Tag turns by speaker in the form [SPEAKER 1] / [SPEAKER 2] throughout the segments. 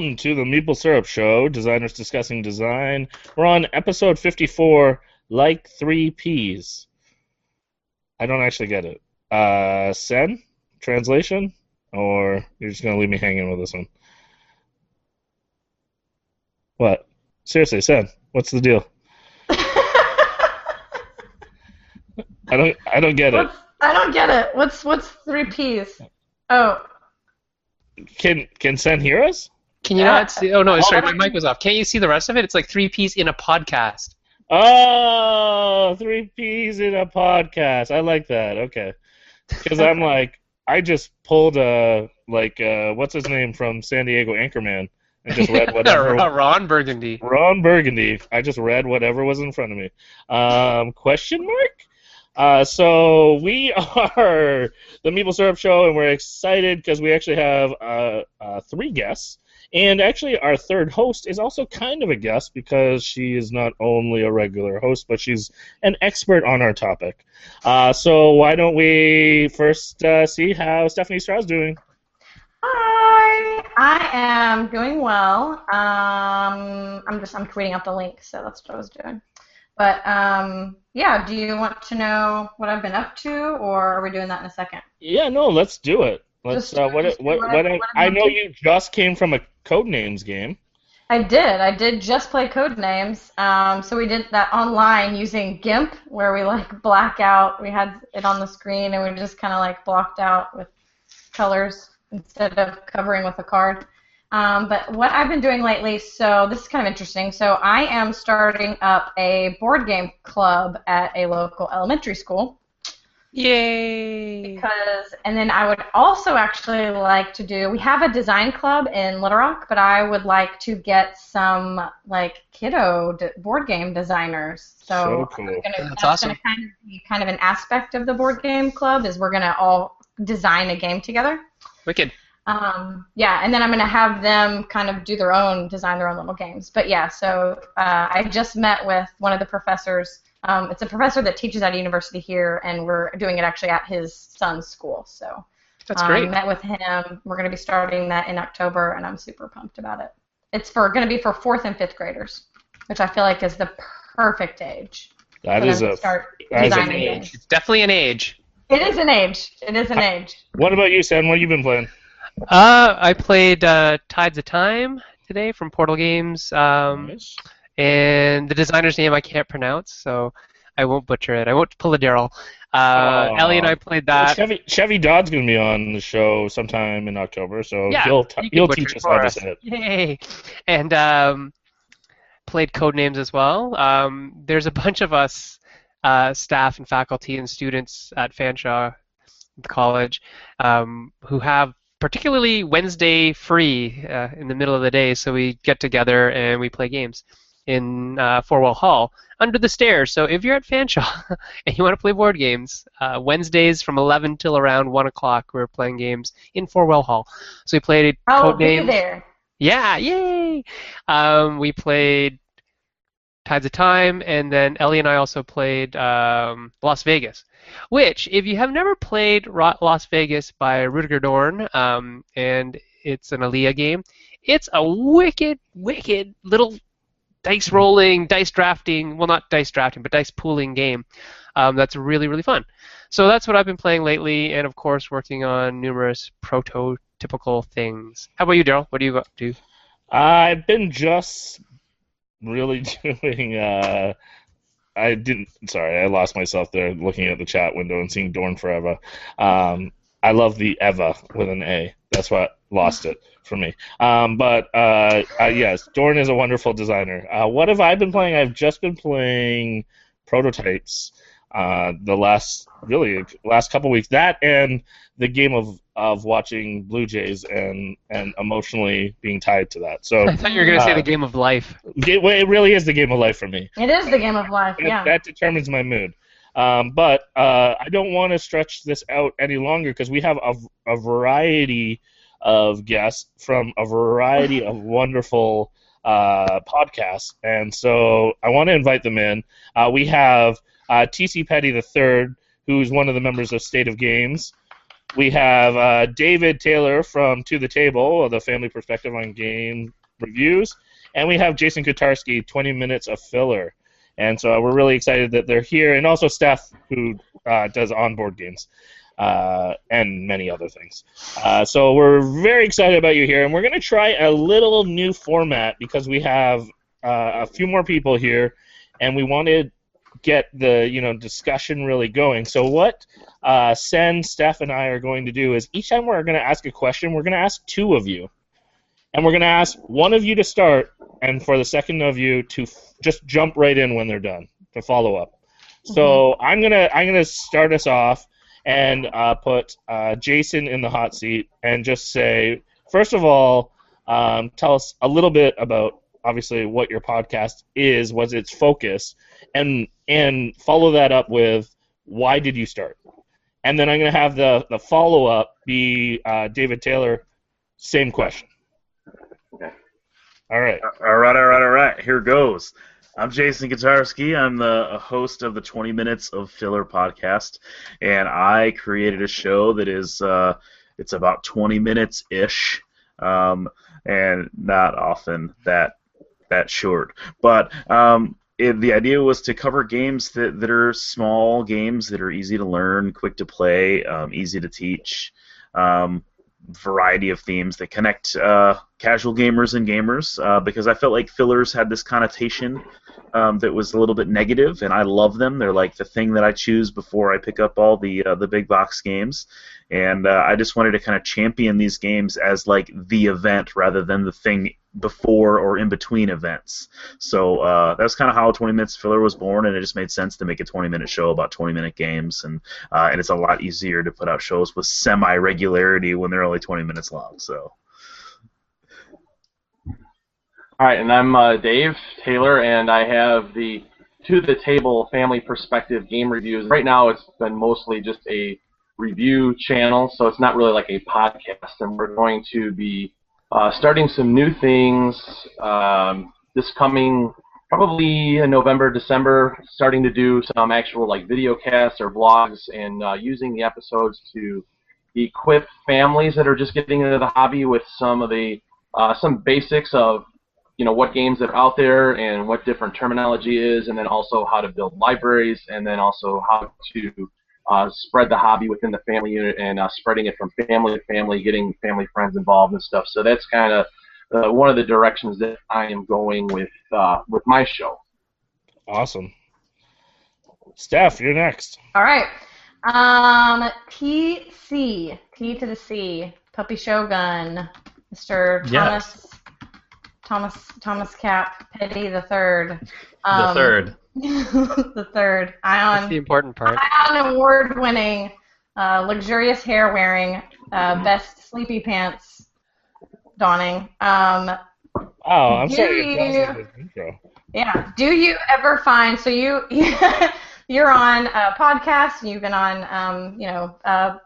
[SPEAKER 1] Welcome to the Meeple Syrup Show, designers discussing design. We're on episode 54, like three peas. I don't actually get it. Uh, Sen? Translation? Or you're just going to leave me hanging with this one? What? Seriously, Sen, what's the deal? I don't I don't get it.
[SPEAKER 2] I don't get it. What's what's three P's? Oh,
[SPEAKER 1] Can can Sen hear us?
[SPEAKER 3] Can you
[SPEAKER 2] Yeah.
[SPEAKER 3] not see? Oh no, sorry,
[SPEAKER 1] my-
[SPEAKER 3] my mic was off. Can't you see the rest of it? It's like three piece in a podcast.
[SPEAKER 1] Oh, three peas in a podcast. I like that. Okay, because I'm like, I just pulled a like, uh, what's his name from San Diego Anchorman, and just read whatever.
[SPEAKER 3] Ron Burgundy.
[SPEAKER 1] Ron Burgundy. I just read whatever was in front of me. Um, question mark. Uh, so we are the Meeple Syrup Show, and we're excited because we actually have uh, uh, three guests. And actually, our third host is also kind of a guest because she is not only a regular host, but she's an expert on our topic. Uh, so why don't we first uh, see how Stephanie Straw is doing?
[SPEAKER 2] hi. I am doing well. Um, I'm just I'm tweeting out the link, so that's what I was doing. But um, yeah, do you want to know what I've been up to, or are we doing that in a second?
[SPEAKER 1] Yeah, no, let's do it. Let's. Uh, what? What?
[SPEAKER 2] what
[SPEAKER 1] What?
[SPEAKER 2] I-
[SPEAKER 1] I,
[SPEAKER 2] what
[SPEAKER 1] I
[SPEAKER 2] I'm
[SPEAKER 1] know you just came from a Codenames game.
[SPEAKER 2] I did. I did just play Codenames. Um, so we did that online using GIMP, where we like black out. We had it on the screen, and we just kind of like blocked out with colors instead of covering with a card. Um, but what I've been doing lately, so this is kind of interesting. So I am starting up a board game club at a local elementary school
[SPEAKER 3] Yay!
[SPEAKER 2] because and then I would also actually like to do we have a design club in Little Rock, but I would like to get some like kiddo d- board game designers. So,
[SPEAKER 1] So cool.
[SPEAKER 2] Gonna,
[SPEAKER 3] That's
[SPEAKER 2] gonna
[SPEAKER 3] awesome.
[SPEAKER 2] kind of be kind of an aspect of the board game club is we're gonna all design a game together.
[SPEAKER 3] Wicked.
[SPEAKER 2] Um, yeah, and then I'm going to have them kind of do their own, design their own little games. But yeah, so uh, I just met with one of the professors. Um, it's a professor that teaches at a university here, and we're doing it actually at his son's school. So
[SPEAKER 3] That's
[SPEAKER 2] um,
[SPEAKER 3] great.
[SPEAKER 2] met with him. We're going to be starting that in October, and I'm super pumped about it. It's for going to be for fourth and fifth graders, which I feel like is the perfect age
[SPEAKER 1] That
[SPEAKER 2] for
[SPEAKER 1] is
[SPEAKER 2] them
[SPEAKER 1] a.
[SPEAKER 2] start
[SPEAKER 1] that is an
[SPEAKER 2] designing
[SPEAKER 1] age.
[SPEAKER 2] games.
[SPEAKER 3] It's definitely an age.
[SPEAKER 2] It is an age. It is an age.
[SPEAKER 1] What about you, Sam? What have you been playing?
[SPEAKER 3] Uh, I played uh, Tides of Time today from Portal Games, um,
[SPEAKER 1] Nice.
[SPEAKER 3] And the designer's name I can't pronounce, so I won't butcher it. I won't pull a Daryl. Uh,
[SPEAKER 1] Oh.
[SPEAKER 3] Ellie and I played
[SPEAKER 1] Well,
[SPEAKER 3] that.
[SPEAKER 1] Chevy Chevy Dodd's going to be on the show sometime in October, so
[SPEAKER 3] Yeah,
[SPEAKER 1] he'll t-
[SPEAKER 3] can
[SPEAKER 1] he'll teach us how to say it.
[SPEAKER 3] Yay! And um, played Codenames as well. Um, there's a bunch of us, uh, staff and faculty and students at Fanshawe College, um, who have particularly Wednesday free uh, in the middle of the day, so we get together and we play games in uh, Hall under the stairs. So if you're at Fanshawe and you want to play board games, uh, Wednesdays from 11 till around 1 o'clock, we're playing games in Forwell Hall. So we played
[SPEAKER 2] I'll be there.
[SPEAKER 3] Yeah, yay! Um, we played Tides of Time, and then Ellie and I also played um, Las Vegas, which, if you have never played Ro- Las Vegas by Rudiger Dorn, um, and it's an alea game, it's a wicked, wicked little dice rolling, dice drafting, well, not dice drafting, but dice pooling game um, that's really, really fun. So that's what I've been playing lately, and of course, working on numerous prototypical things. How about you, Daryl? What do you do?
[SPEAKER 1] I've been just really doing. Uh, I didn't. Sorry, I lost myself there looking at the chat window and seeing Dorn Forever. Um, I love the Eva with an A. That's what lost it for me. Um, but uh, uh, yes, Dorn is a wonderful designer. Uh, what have I been playing? I've just been playing prototypes. Uh, the last really last couple weeks. That and the game of of watching Blue Jays and and emotionally being tied to that. So
[SPEAKER 3] I thought you were going to say
[SPEAKER 1] Uh,
[SPEAKER 3] the game of life.
[SPEAKER 1] It, well, it really is the game of life for me.
[SPEAKER 2] It is the game of life.
[SPEAKER 1] That,
[SPEAKER 2] Yeah.
[SPEAKER 1] that determines my mood. Um, but uh, I don't want to stretch this out any longer because we have a, a variety of guests from a variety of wonderful uh, podcast, and so I want to invite them in. Uh, we have uh, TC Petty III, who's one of the members of State of Games. We have uh, David Taylor from To the Table, the family perspective on game reviews, and we have Jason Kotarski, 20 minutes of filler. And so we're really excited that they're here, and also Steph, who uh, does onboard games. Uh, and many other things. Uh, so we're very excited about you here, and we're going to try a little new format because we have uh, a few more people here, and we want to get the you know discussion really going. So what uh, Sen, Steph, and I are going to do is each time we're going to ask a question, we're going to ask two of you, and we're going to ask one of you to start, and for the second of you to f- just jump right in when they're done to follow up. So I'm gonna I'm gonna start us off and uh, put uh, Jason in the hot seat and just say, first of all, um, tell us a little bit about obviously what your podcast is, what's its focus, and and follow that up with why did you start? And then I'm going to have the, the follow up be uh, David Taylor, same question.
[SPEAKER 4] Okay.
[SPEAKER 1] All right.
[SPEAKER 4] All right, all right, all right. Here goes. I'm Jason Kotarski. I'm the host of the 20 Minutes of Filler podcast, and I created a show that is uh, it's about 20 minutes ish, um, and not often that that short. But um, it, the idea was to cover games that, that are small games that are easy to learn, quick to play, um, easy to teach. Um, variety of themes that connect uh, casual gamers and gamers uh, because I felt like fillers had this connotation um, that was a little bit negative, and I love them. They're like the thing that I choose before I pick up all the uh, the big box games, and uh, I just wanted to kind of champion these games as like the event rather than the thing before or in between events. So uh, that's kind of how 20 Minutes Filler was born, and it just made sense to make a 20 minute show about 20 minute games, and uh, and it's a lot easier to put out shows with semi regularity when they're only 20 minutes long. So.
[SPEAKER 5] All right, and I'm uh, Dave Taylor, and I have the To the Table Family Perspective game reviews. Right now, it's been mostly just a review channel, so it's not really like a podcast. And we're going to be uh, starting some new things um, this coming probably in November, December, starting to do some actual like video casts or vlogs and uh, using the episodes to equip families that are just getting into the hobby with some of the uh, some basics of you know what games are out there and what different terminology is, and then also how to build libraries, and then also how to uh, spread the hobby within the family unit and uh, spreading it from family to family, getting family friends involved and stuff. So that's kind of uh, one of the directions that I am going with uh, with my show.
[SPEAKER 1] Awesome. Steph, you're next.
[SPEAKER 2] All right. Um, PC, T to the C, Puppy Shogun, Mr. Thomas,
[SPEAKER 6] Yes.
[SPEAKER 2] Thomas, Thomas Cap, Petty the Third.
[SPEAKER 6] The
[SPEAKER 2] Um,
[SPEAKER 6] third.
[SPEAKER 2] the third.
[SPEAKER 3] That's the important part.
[SPEAKER 2] Ion award-winning, uh, luxurious hair-wearing, uh, best sleepy pants donning. Um,
[SPEAKER 1] Oh, I'm
[SPEAKER 2] Do
[SPEAKER 1] sorry.
[SPEAKER 2] you-
[SPEAKER 1] intro.
[SPEAKER 2] Yeah. Do you ever find so you you're on a podcast you've been on um, you know uh,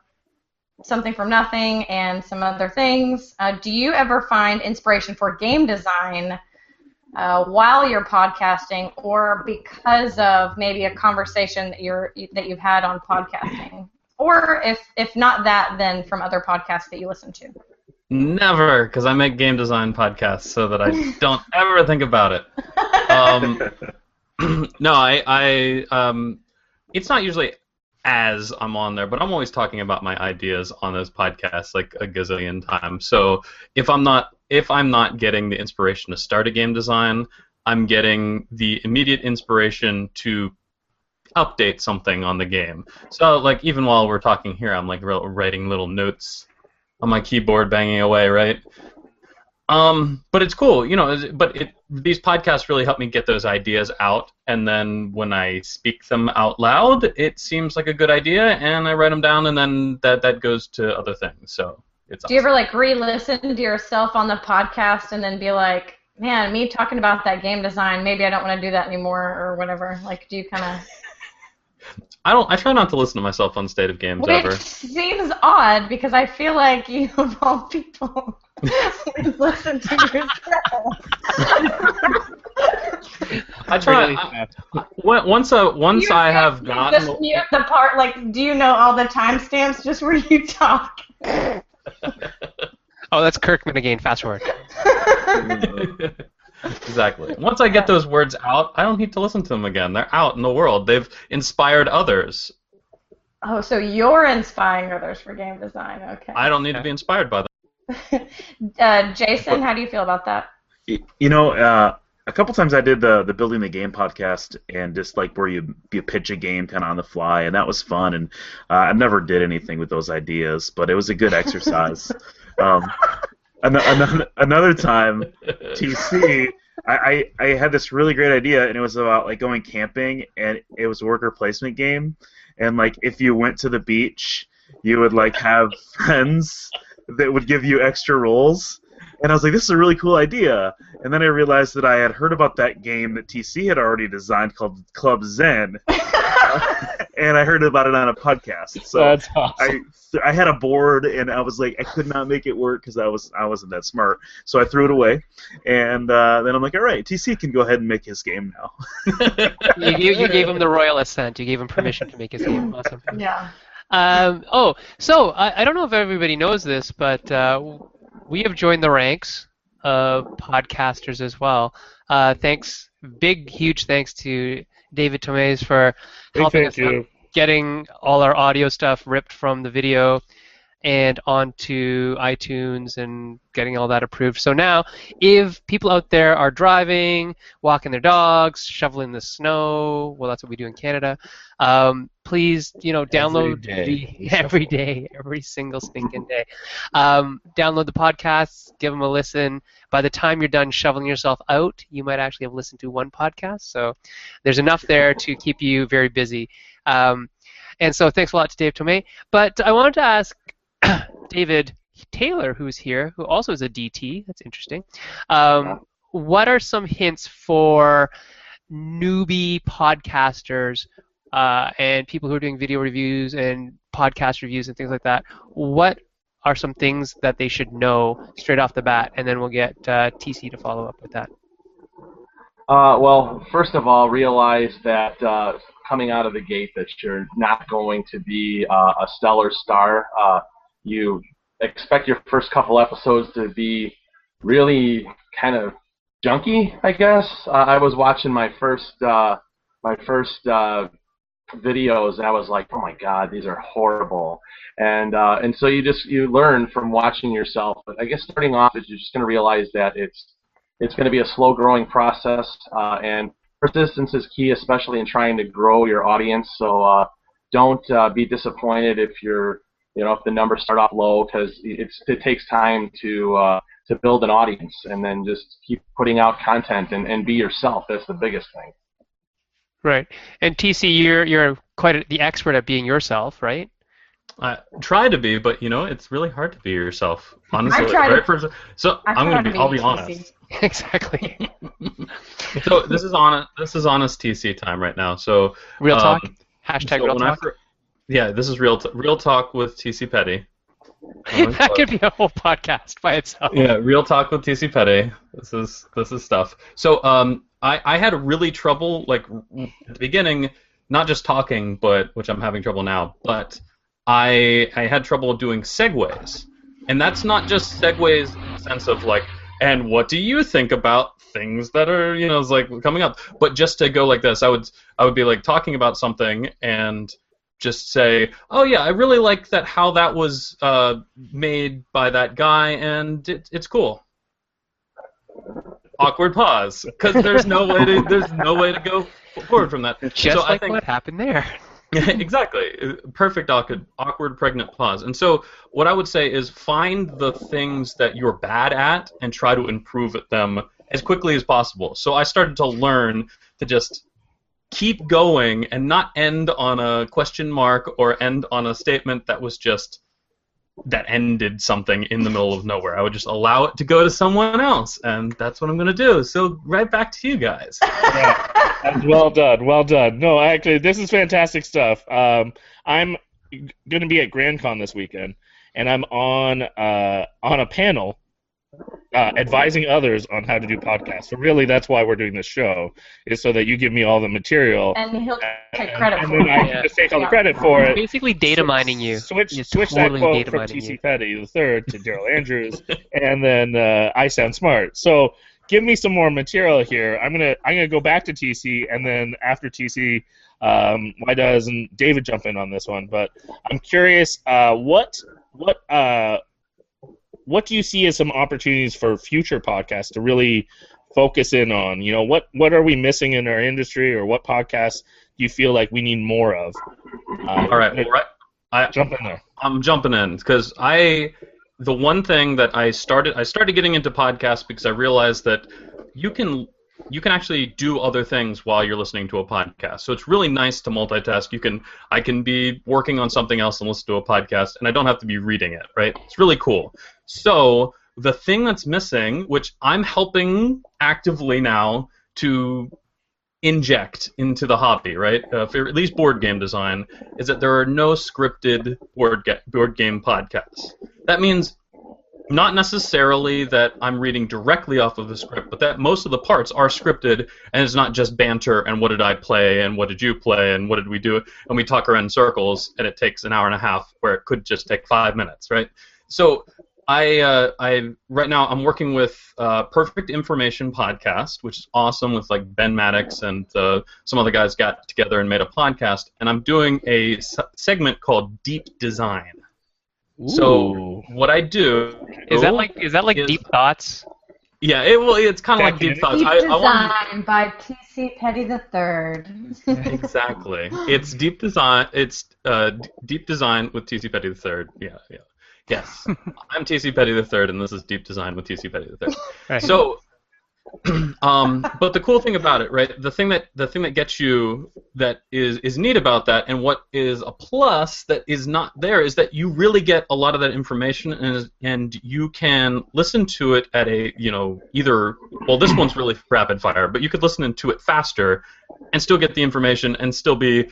[SPEAKER 2] something from nothing and some other things. Uh, do you ever find inspiration for game design uh, while you're podcasting, or because of maybe a conversation that you're that you've had on podcasting, or if if not that, then from other podcasts that you listen to?
[SPEAKER 6] Never, because I make game design podcasts so that I don't ever think about it. Um, no, I, I, um, it's not usually as I'm on there, but I'm always talking about my ideas on those podcasts like a gazillion times. So if I'm not, if I'm not getting the inspiration to start a game design, I'm getting the immediate inspiration to update something on the game. So like even while we're talking here, I'm like writing little notes on my keyboard, banging away, right? Um, but it's cool, you know. But it, these podcasts really help me get those ideas out, and then when I speak them out loud, it seems like a good idea, and I write them down, and then that that goes to other things. So it's.
[SPEAKER 2] Do you ever like re-listen to yourself on the podcast and then be like, man, me talking about that game design, maybe I don't want to do that anymore or whatever? Like, do you kind of?
[SPEAKER 6] I don't. I try not to listen to myself on State of Games
[SPEAKER 2] Which
[SPEAKER 6] ever.
[SPEAKER 2] seems odd because I feel like you of all people would listen to yourself.
[SPEAKER 6] I try.
[SPEAKER 3] Really?
[SPEAKER 6] I, I- once uh, once
[SPEAKER 2] You
[SPEAKER 6] I
[SPEAKER 2] just
[SPEAKER 6] have
[SPEAKER 2] mute
[SPEAKER 6] gotten.
[SPEAKER 2] the, mute the part like do you know all the timestamps just where you talk?
[SPEAKER 3] Oh, that's Kirkman again. Fast forward.
[SPEAKER 6] exactly. Once I get those words out, I don't need to listen to them again. They're out in the world. They've inspired others.
[SPEAKER 2] oh, so you're inspiring others for game design. Okay.
[SPEAKER 6] I don't need to be inspired by them.
[SPEAKER 2] uh, Jason, how do you feel about that?
[SPEAKER 4] You know, uh, a couple times I did the the building the game podcast, and just like where you you pitch a game kind of on the fly, and that was fun. And uh, I never did anything with those ideas, but it was a good exercise. um, an- another another time, TC, I, I I had this really great idea, and it was about like going camping, and it was a worker placement game, and like if you went to the beach, you would like have friends that would give you extra rolls. And I was like, this is a really cool idea. And then I realized that I had heard about that game that TC had already designed called Club Zen. and I heard about it on a podcast. So
[SPEAKER 1] That's awesome.
[SPEAKER 4] I I had a board and I was like I could not make it work because I was I wasn't that smart. So I threw it away. And uh, then I'm like, all right, TC can go ahead and make his game now.
[SPEAKER 3] You, you, you gave him the royal assent. You gave him permission to make his game. Awesome.
[SPEAKER 2] Yeah.
[SPEAKER 3] Um, oh, so I, I don't know if everybody knows this, but uh, we have joined the ranks of podcasters as well. Uh, thanks, big, huge thanks to David Tomes for helping us out getting all our audio stuff ripped from the video and onto iTunes and getting all that approved. So now, if people out there are driving, walking their dogs, shoveling the snow, well, that's what we do in Canada. Um, please, you know, download
[SPEAKER 1] day.
[SPEAKER 3] the every day, every single stinking day. Um, download the podcasts, give them a listen. By the time you're done shoveling yourself out, you might actually have listened to one podcast. So there's enough there to keep you very busy. Um, and so thanks a lot to Dave Tomei. But I wanted to ask David Taylor, who's here, who also is a DT. That's interesting. Um, what are some hints for newbie podcasters uh, and people who are doing video reviews and podcast reviews and things like that? What are some things that they should know straight off the bat? And then we'll get uh, TC to follow up with that.
[SPEAKER 5] Uh, well, first of all, realize that uh, coming out of the gate that you're not going to be uh, a stellar star. You expect your first couple episodes to be really kind of junky, I guess. Uh, I was watching my first uh, my first uh, videos, and I was like, "Oh my God, these are horrible." And uh, and so you just you learn from watching yourself. But I guess starting off is you're just going to realize that it's it's going to be a slow growing process, uh, and persistence is key, especially in trying to grow your audience. So uh, don't uh, be disappointed if you're, you know, if the numbers start off low, because it's it takes time to uh, to build an audience, and then just keep putting out content and, and be yourself. That's the biggest thing.
[SPEAKER 3] Right. And TC, you're you're quite a, the expert at being yourself, right?
[SPEAKER 6] I try to be, but you know, it's really hard to be yourself. Honestly,
[SPEAKER 2] try to-
[SPEAKER 6] right first- so
[SPEAKER 2] I
[SPEAKER 6] I'm gonna
[SPEAKER 2] to
[SPEAKER 6] be. I'll be
[SPEAKER 2] TC.
[SPEAKER 6] honest.
[SPEAKER 3] exactly.
[SPEAKER 6] So this is on. This is honest TC time right now. So
[SPEAKER 3] Real talk.
[SPEAKER 6] um,
[SPEAKER 3] Hashtag
[SPEAKER 6] so
[SPEAKER 3] real
[SPEAKER 6] when I
[SPEAKER 3] talk.
[SPEAKER 6] fir- yeah, this is real. T- real talk with TC Petty. Oh,
[SPEAKER 3] that could be a whole podcast by itself.
[SPEAKER 6] Yeah, real talk with TC Petty. This is this is stuff. So um, I I had really trouble like at the beginning, not just talking, but which I'm having trouble now. But I I had trouble doing segues, and that's not just segues in the sense of like, and what do you think about things that are you know is like coming up, but just to go like this, I would I would be like talking about something and just say, oh yeah, I really like that how that was uh, made by that guy, and it, it's cool. Awkward pause, because there's no way to there's no way to go forward from that.
[SPEAKER 3] Just
[SPEAKER 6] so
[SPEAKER 3] like
[SPEAKER 6] I think
[SPEAKER 3] what happened there.
[SPEAKER 6] exactly perfect awkward, awkward pregnant pause. And so what I would say is find the things that you're bad at and try to improve at them as quickly as possible. So I started to learn to just keep going and not end on a question mark or end on a statement that was just that ended something in the middle of nowhere. I would just allow it to go to someone else, and that's what I'm going to do. So right back to you guys.
[SPEAKER 1] That's well done, well done. No, actually, this is fantastic stuff. Um, I'm going to be at GrandCon this weekend, and I'm on uh, on a panel uh, advising others on how to do podcasts. So really, that's why we're doing this show is so that you give me all the material,
[SPEAKER 2] And he'll take credit
[SPEAKER 1] and
[SPEAKER 2] for
[SPEAKER 1] then I
[SPEAKER 2] it.
[SPEAKER 1] just take all the credit for it.
[SPEAKER 3] Basically, data mining you.
[SPEAKER 1] Switch
[SPEAKER 3] He's
[SPEAKER 1] switch
[SPEAKER 3] totally
[SPEAKER 1] that quote from TC. Petty the third to Daryl Andrews, and then uh, I sound smart. So give me some more material here. I'm gonna I'm gonna go back to TC, and then after TC, um, why doesn't David jump in on this one? But I'm curious, uh, what what uh, what do you see as some opportunities for future podcasts to really focus in on? You know, what what are we missing in our industry, or what podcasts do you feel like we need more of? Um,
[SPEAKER 6] All right, well, right. I,
[SPEAKER 1] jump in there.
[SPEAKER 6] I'm jumping in because I the one thing that I started I started getting into podcasts because I realized that you can you can actually do other things while you're listening to a podcast. So it's really nice to multitask. You can I can be working on something else and listen to a podcast and I don't have to be reading it, right? It's really cool. So the thing that's missing, which I'm helping actively now to inject into the hobby, right? Uh, for at least board game design, is that there are no scripted board ga- board game podcasts. That means not necessarily that I'm reading directly off of the script, but that most of the parts are scripted, and it's not just banter and what did I play and what did you play and what did we do, and we talk around circles, and it takes an hour and a half where it could just take five minutes, right? So I, uh, I right now I'm working with uh, Perfect Information Podcast, which is awesome with like Ben Maddox and uh, some other guys got together and made a podcast, and I'm doing a s- segment called Deep Design. So what I do
[SPEAKER 3] Is that like is that like
[SPEAKER 6] Is-
[SPEAKER 3] deep thoughts?
[SPEAKER 6] yeah, it will. It's kind of like
[SPEAKER 1] Deep
[SPEAKER 6] deep thoughts.
[SPEAKER 2] Deep
[SPEAKER 6] I, I
[SPEAKER 2] Design
[SPEAKER 6] want
[SPEAKER 2] by T.C. Petty the Third.
[SPEAKER 6] exactly. It's deep design. It's uh, d- deep design with TC Petty the third. Yeah, yeah. Yes, I'm TC Petty the third, and this is deep design with TC Petty the third.
[SPEAKER 3] Right.
[SPEAKER 6] So, um, but the cool thing about it, right? The thing that the thing that gets you that is is neat about that, and what is a plus that is not there is that you really get a lot of that information, and and you can listen to it at a you know either well this one's really rapid fire, but you could listen to it faster, and still get the information and still be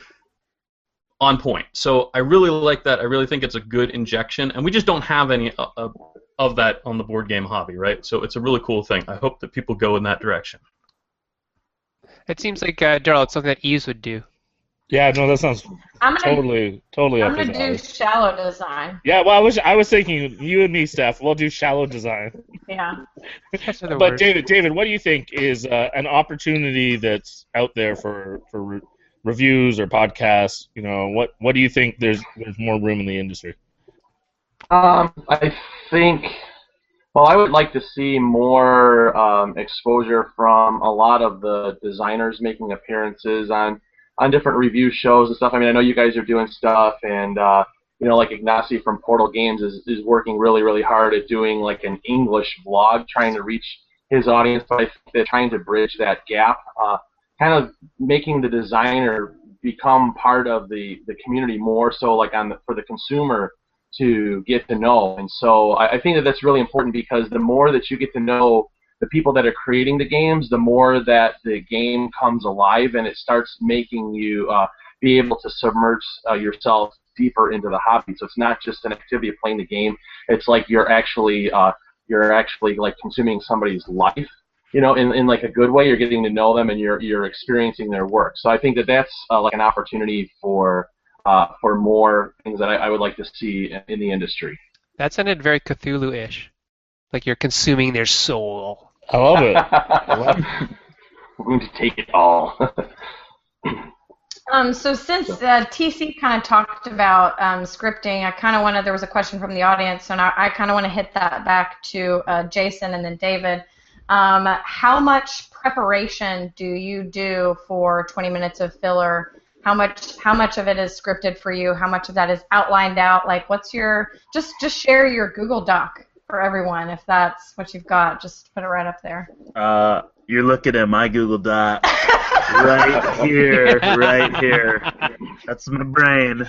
[SPEAKER 6] on point. So I really like that. I really think it's a good injection, and we just don't have any uh, uh, of that on the board game hobby, right? So it's a really cool thing. I hope that people go in that direction.
[SPEAKER 3] It seems like uh, Daryl, it's something that Eves would do.
[SPEAKER 1] Yeah, no, that sounds
[SPEAKER 2] I'm gonna,
[SPEAKER 1] totally, totally
[SPEAKER 2] I'm
[SPEAKER 1] up
[SPEAKER 2] gonna do
[SPEAKER 1] alley.
[SPEAKER 2] shallow design.
[SPEAKER 1] Yeah, well, I was, I was thinking you and me, Steph. We'll do shallow design.
[SPEAKER 2] Yeah.
[SPEAKER 1] But
[SPEAKER 3] word.
[SPEAKER 1] David, David, what do you think is uh, an opportunity that's out there for for re- reviews or podcasts? You know, what what do you think? There's there's more room in the industry.
[SPEAKER 5] Um, I think. Well, I would like to see more um, exposure from a lot of the designers making appearances on on different review shows and stuff. I mean, I know you guys are doing stuff, and uh, you know, like Ignacy from Portal Games is is working really, really hard at doing like an English blog, trying to reach his audience. But I think they're trying to bridge that gap, uh, kind of making the designer become part of the the community more so, like on the, for the consumer to get to know. And so I, I think that that's really important because the more that you get to know the people that are creating the games, the more that the game comes alive and it starts making you uh, be able to submerge uh, yourself deeper into the hobby. So it's not just an activity of playing the game. It's like you're actually uh, you're actually like consuming somebody's life. You know, in, in like a good way, you're getting to know them and you're you're experiencing their work. So I think that that's uh, like an opportunity for uh, for more things that I, I would like to see in, in the industry.
[SPEAKER 3] That sounded very Cthulhu-ish. Like you're consuming their soul.
[SPEAKER 1] I love it.
[SPEAKER 5] We're going to take it all.
[SPEAKER 2] Um, so since uh, TC kind of talked about um, scripting, I kind of wanted there was a question from the audience, so now I kind of want to hit that back to uh, Jason and then David. Um, how much preparation do you do for 20 minutes of filler? How much how much of it is scripted for you? How much of that is outlined out? Like, what's your just just share your Google Doc for everyone if that's what you've got. Just put it right up there.
[SPEAKER 4] Uh, you're looking at my Google Doc right here, right here. That's my brain.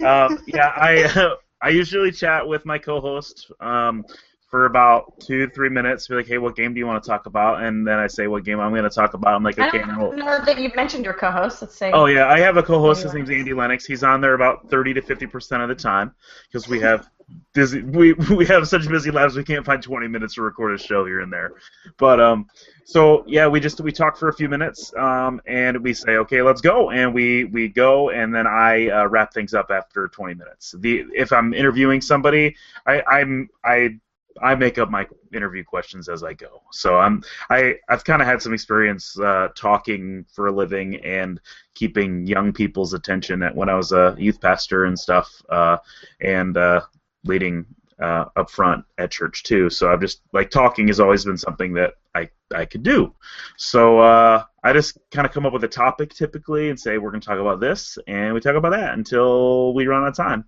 [SPEAKER 4] Um, yeah, I I usually chat with my co-host um, for about two three minutes. Be like, hey, what game do you want to talk about? And then I say what game I'm going to talk about. I'm like,
[SPEAKER 2] I
[SPEAKER 4] okay,
[SPEAKER 2] don't know that you've mentioned your co-host. Let's say.
[SPEAKER 4] Oh yeah, I have a co-host. His name's Andy Lennox. He's on there about 30 to 50 percent of the time because we have busy. We we have such busy lives. We can't find 20 minutes to record a show here and there. But um, so yeah, we just we talk for a few minutes, um, and we say, okay, let's go, and we we go, and then I uh, wrap things up after 20 minutes. The if I'm interviewing somebody, I I'm I I make up my interview questions as I go. So I'm I I've kind of had some experience uh, talking for a living and keeping young people's attention at, when I was a youth pastor and stuff, uh, and uh, leading uh, up front at church too. So I've just like talking has always been something that I I could do. So uh, I just kind of come up with a topic typically and say we're going to talk about this, and we talk about that until we run out of time.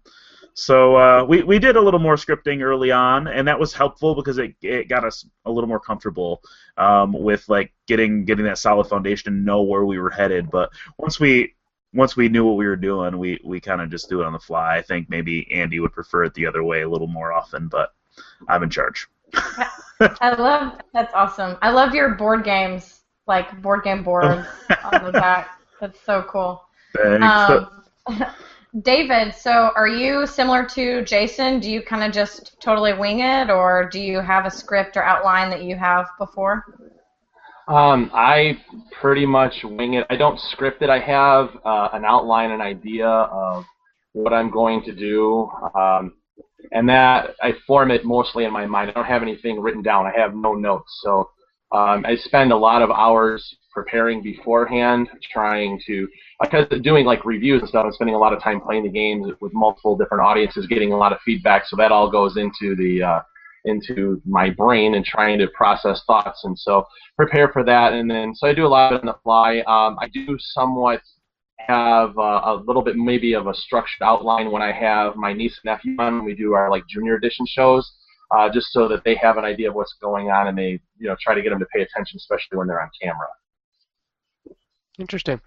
[SPEAKER 4] So uh, we we did a little more scripting early on, and that was helpful because it it got us a little more comfortable um, with like getting getting that solid foundation and know where we were headed. But once we once we knew what we were doing, we we kind of just do it on the fly. I think maybe Andy would prefer it the other way a little more often, but I'm in charge.
[SPEAKER 2] I love that's awesome. I love your board games, like board game boards on the back. That's so cool.
[SPEAKER 4] Thanks.
[SPEAKER 2] Um, David, so are you similar to Jason? Do you kind of just totally wing it, or do you have a script or outline that you have before?
[SPEAKER 5] Um, I pretty much wing it. I don't script it. I have uh, an outline, an idea of what I'm going to do, um, and that I form it mostly in my mind. I don't have anything written down. I have no notes. So um, I spend a lot of hours preparing beforehand, trying to because doing like reviews and stuff and spending a lot of time playing the games with multiple different audiences, getting a lot of feedback. So that all goes into the uh, into my brain and trying to process thoughts. And so prepare for that. And then so I do a lot on the fly. Um, I do somewhat have uh, a little bit maybe of a structured outline when I have my niece and nephew on we do our like junior edition shows. Uh, just so that they have an idea of what's going on and they you know try to get them to pay attention, especially when they're on camera.
[SPEAKER 3] Interesting.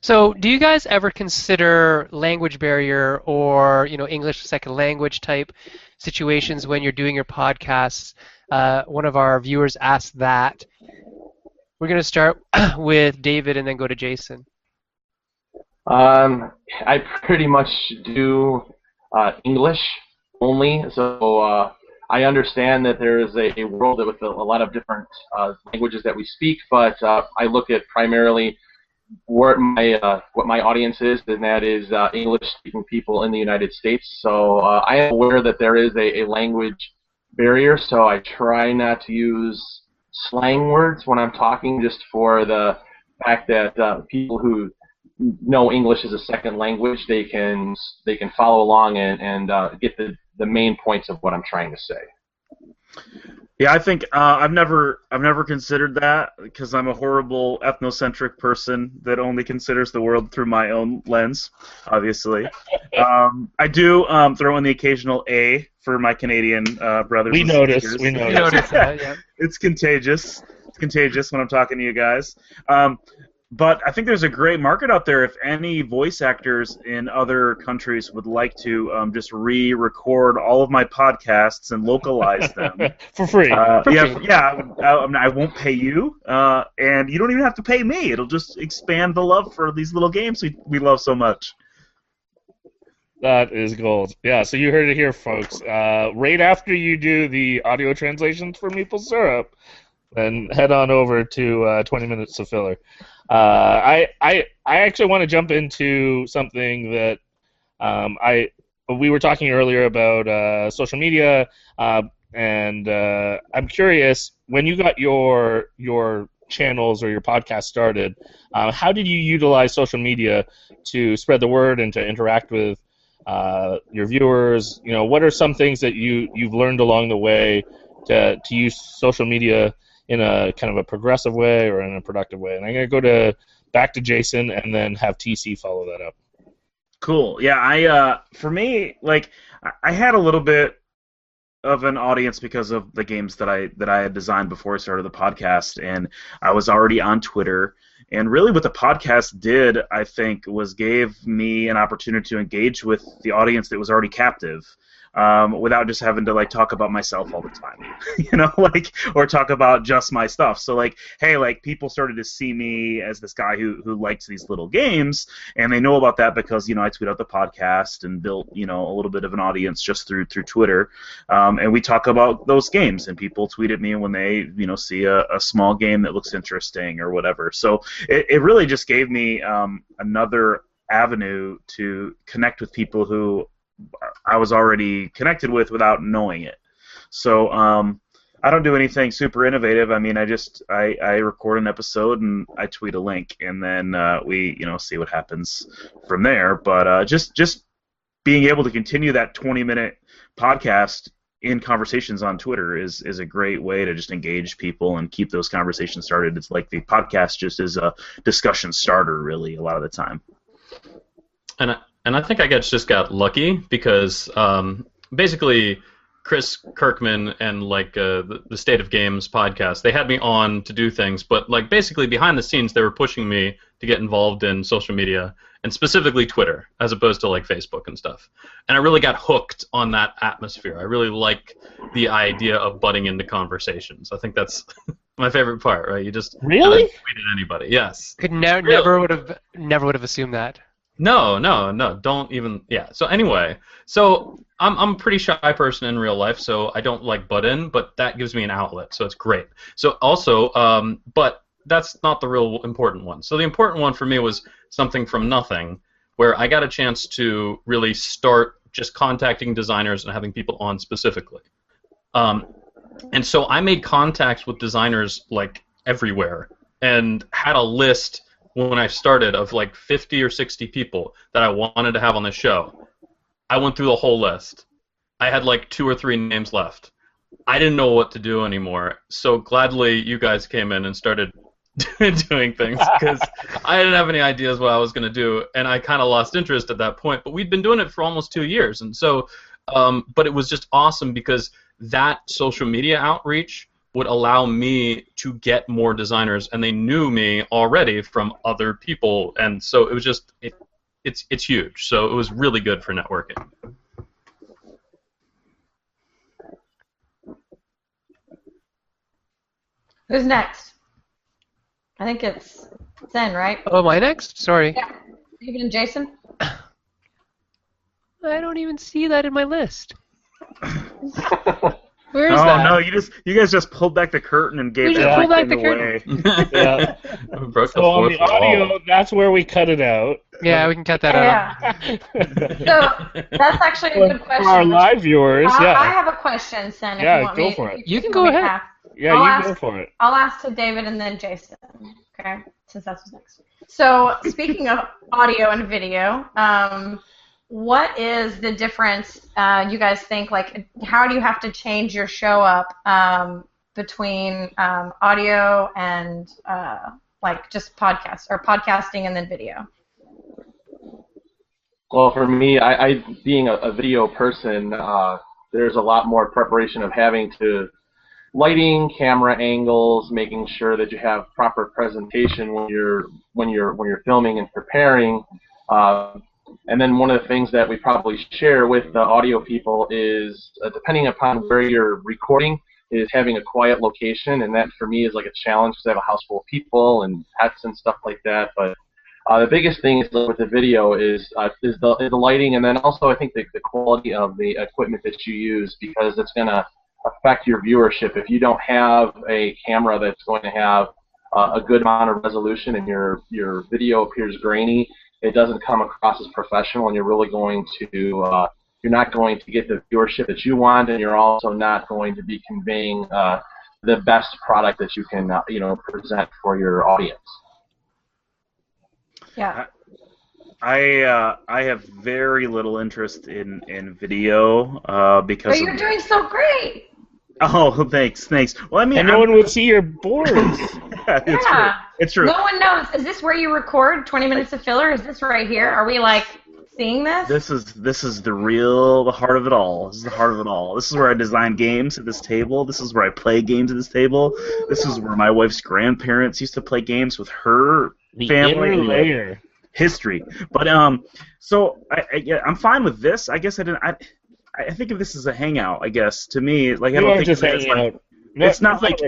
[SPEAKER 3] So, do you guys ever consider language barrier or you know English second language type situations when you're doing your podcasts? Uh, one of our viewers asked that. We're going to start with David and then go to Jason.
[SPEAKER 5] Um, I pretty much do uh, English only, so uh, I understand that there is a, world with a, a lot of different uh, languages that we speak, but uh, I look at primarily what my uh, what my audience is, and that is uh, English-speaking people in the United States. So uh, I am aware that there is a, a language barrier, so I try not to use slang words when I'm talking, just for the fact that uh, people who know English as a second language, they can they can follow along and and uh, get the the main points of what I'm trying to say.
[SPEAKER 4] Yeah, I think uh, I've never I've never considered that because I'm a horrible ethnocentric person that only considers the world through my own lens. Obviously, um, I do um, throw in the occasional A for my Canadian uh, brothers.
[SPEAKER 1] We
[SPEAKER 4] and
[SPEAKER 1] noticed.
[SPEAKER 4] sisters.
[SPEAKER 1] We
[SPEAKER 3] You
[SPEAKER 1] noticed.
[SPEAKER 3] noticed that, yeah.
[SPEAKER 4] it's contagious. It's contagious when I'm talking to you guys. Um, but I think there's a great market out there if any voice actors in other countries would like to um, just re-record all of my podcasts and localize them.
[SPEAKER 1] for free.
[SPEAKER 4] Uh,
[SPEAKER 3] For
[SPEAKER 4] yeah,
[SPEAKER 3] free.
[SPEAKER 4] yeah. I, I won't pay you, uh, and you don't even have to pay me. It'll just expand the love for these little games we, we love so much.
[SPEAKER 1] That is gold. Yeah, so you heard it here, folks. Uh, right after you do the audio translations for Meeple Syrup, then head on over to uh, 20 Minutes of Filler. Uh, I, I, I actually want to jump into something that um, I we were talking earlier about uh, social media, uh, and uh, I'm curious when you got your your channels or your podcast started, uh, how did you utilize social media to spread the word and to interact with uh, your viewers? You know, what are some things that you you've learned along the way to to use social media in a kind of a progressive way or in a productive way? And I'm gonna go to back to Jason and then have TC follow that up.
[SPEAKER 4] Cool. Yeah, I uh, for me, like I had a little bit of an audience because of the games that I that I had designed before I started the podcast, and I was already on Twitter. And really, what the podcast did, I think, was gave me an opportunity to engage with the audience that was already captive. Um, without just having to like talk about myself all the time, you know, like or talk about just my stuff. So like, hey, like people started to see me as this guy who who likes these little games, and they know about that because you know I tweet out the podcast and built you know a little bit of an audience just through through Twitter, um, and we talk about those games, and people tweet at me when they you know see a, a small game that looks interesting or whatever. So it, it really just gave me um, another avenue to connect with people who I was already connected with without knowing it. So um, I don't do anything super innovative. I mean, I just I, I record an episode and I tweet a link, and then uh, we you know see what happens from there. But uh, just just being able to continue that 20 minute podcast in conversations on Twitter is is a great way to just engage people and keep those conversations started. It's like the podcast just is a discussion starter, really, a lot of the time.
[SPEAKER 6] And and I think I guess just got lucky because um, basically Chris Kirkman and like uh, the, the State of Games podcast, they had me on to do things, but like basically behind the scenes, they were pushing me to get involved in social media and specifically Twitter as opposed to like Facebook and stuff. And I really got hooked on that atmosphere. I really like the idea of butting into conversations. I think that's my favorite part, right? You just
[SPEAKER 1] Really?
[SPEAKER 6] tweet at anybody. Yes.
[SPEAKER 3] Could ne-
[SPEAKER 6] Really?
[SPEAKER 3] never would have never would have assumed that.
[SPEAKER 6] No, no, no. Don't even. Yeah. So anyway, so I'm I'm a pretty shy person in real life, so I don't like butt in, but that gives me an outlet, so it's great. So also, um, but that's not the real important one. So the important one for me was something from nothing, where I got a chance to really start just contacting designers and having people on specifically. Um, and so I made contacts with designers like everywhere, and had a list when I started of like 50 or 60 people that I wanted to have on the show. I went through the whole list. I had like two or three names left. I didn't know what to do anymore. So gladly you guys came in and started doing things because I didn't have any ideas what I was going to do, and I kind of lost interest at that point. But we'd been doing it for almost two years, and so, um, but it was just awesome because that social media outreach would allow me to get more designers, and they knew me already from other people, and so it was just it, it's it's huge. So it was really good for networking.
[SPEAKER 2] Who's next? I think it's Sen, right?
[SPEAKER 3] Oh, my next? Sorry.
[SPEAKER 2] Yeah. David and Jason.
[SPEAKER 3] I don't even see that in my list. Where is
[SPEAKER 4] oh
[SPEAKER 3] that?
[SPEAKER 4] no, you just you guys just pulled back the curtain and gave
[SPEAKER 3] We just
[SPEAKER 4] everything
[SPEAKER 3] pulled back the
[SPEAKER 4] away.
[SPEAKER 1] Yeah. So on
[SPEAKER 6] fourth
[SPEAKER 1] the audio,
[SPEAKER 6] wall.
[SPEAKER 1] that's where we cut it out.
[SPEAKER 3] Yeah, we can cut that out.
[SPEAKER 2] So that's actually a good question.
[SPEAKER 1] for our live viewers,
[SPEAKER 2] I, I have a question, Sen. If
[SPEAKER 1] Yeah,
[SPEAKER 2] you want
[SPEAKER 1] go
[SPEAKER 2] me,
[SPEAKER 1] for it.
[SPEAKER 2] if
[SPEAKER 3] You can go ahead.
[SPEAKER 2] ask.
[SPEAKER 1] yeah,
[SPEAKER 2] I'll
[SPEAKER 1] you
[SPEAKER 2] ask-
[SPEAKER 1] go for it.
[SPEAKER 2] I'll ask to David and then Jason. Okay, since that's what's next. So speaking of audio and video, um, what is the difference? Uh, you guys think like how do you have to change your show up um, between um, audio and uh, like just podcast or podcasting and then video?
[SPEAKER 5] Well, for me, I, I being a, a video person, uh, there's a lot more preparation of having to lighting, camera angles, making sure that you have proper presentation when you're when you're when you're filming and preparing. Uh, and then one of the things that we probably share with the audio people is, uh, depending upon where you're recording, is having a quiet location, and that for me is like a challenge because I have a house full of people and pets and stuff like that. But uh, the biggest thing is with the video is uh, is, the, is the lighting, and then also I think the, the quality of the equipment that you use because it's going to affect your viewership. If you don't have a camera that's going to have uh, a good amount of resolution and your your video appears grainy, it doesn't come across as professional, and you're really going to uh, you're not going to get the viewership that you want, and you're also not going to be conveying uh, the best product that you can uh, you know present for your audience.
[SPEAKER 2] Yeah.
[SPEAKER 4] I uh, I have very little interest in in video uh, because
[SPEAKER 2] But you're
[SPEAKER 4] of,
[SPEAKER 2] doing so great.
[SPEAKER 4] Oh thanks thanks well I mean
[SPEAKER 1] And no
[SPEAKER 4] I'm-
[SPEAKER 1] one would see your boards.
[SPEAKER 4] yeah, it's true it's true
[SPEAKER 2] No one knows. Is this where you record 20 minutes of filler? Is this right here? Are we like seeing this?
[SPEAKER 4] This is this is the real the heart of it all. This is the heart of it all. This is where I design games at this table. This is where I play games at this table. This is where my wife's grandparents used to play games with her
[SPEAKER 1] The
[SPEAKER 4] Family.
[SPEAKER 1] inner layer.
[SPEAKER 4] history. But um, so I, I yeah, I'm fine with this. I guess I didn't. I, I think of this as a hangout. I guess to me, like I don't think
[SPEAKER 1] just
[SPEAKER 4] of it as,
[SPEAKER 1] hanging
[SPEAKER 4] like,
[SPEAKER 1] out. No,
[SPEAKER 4] it's not like-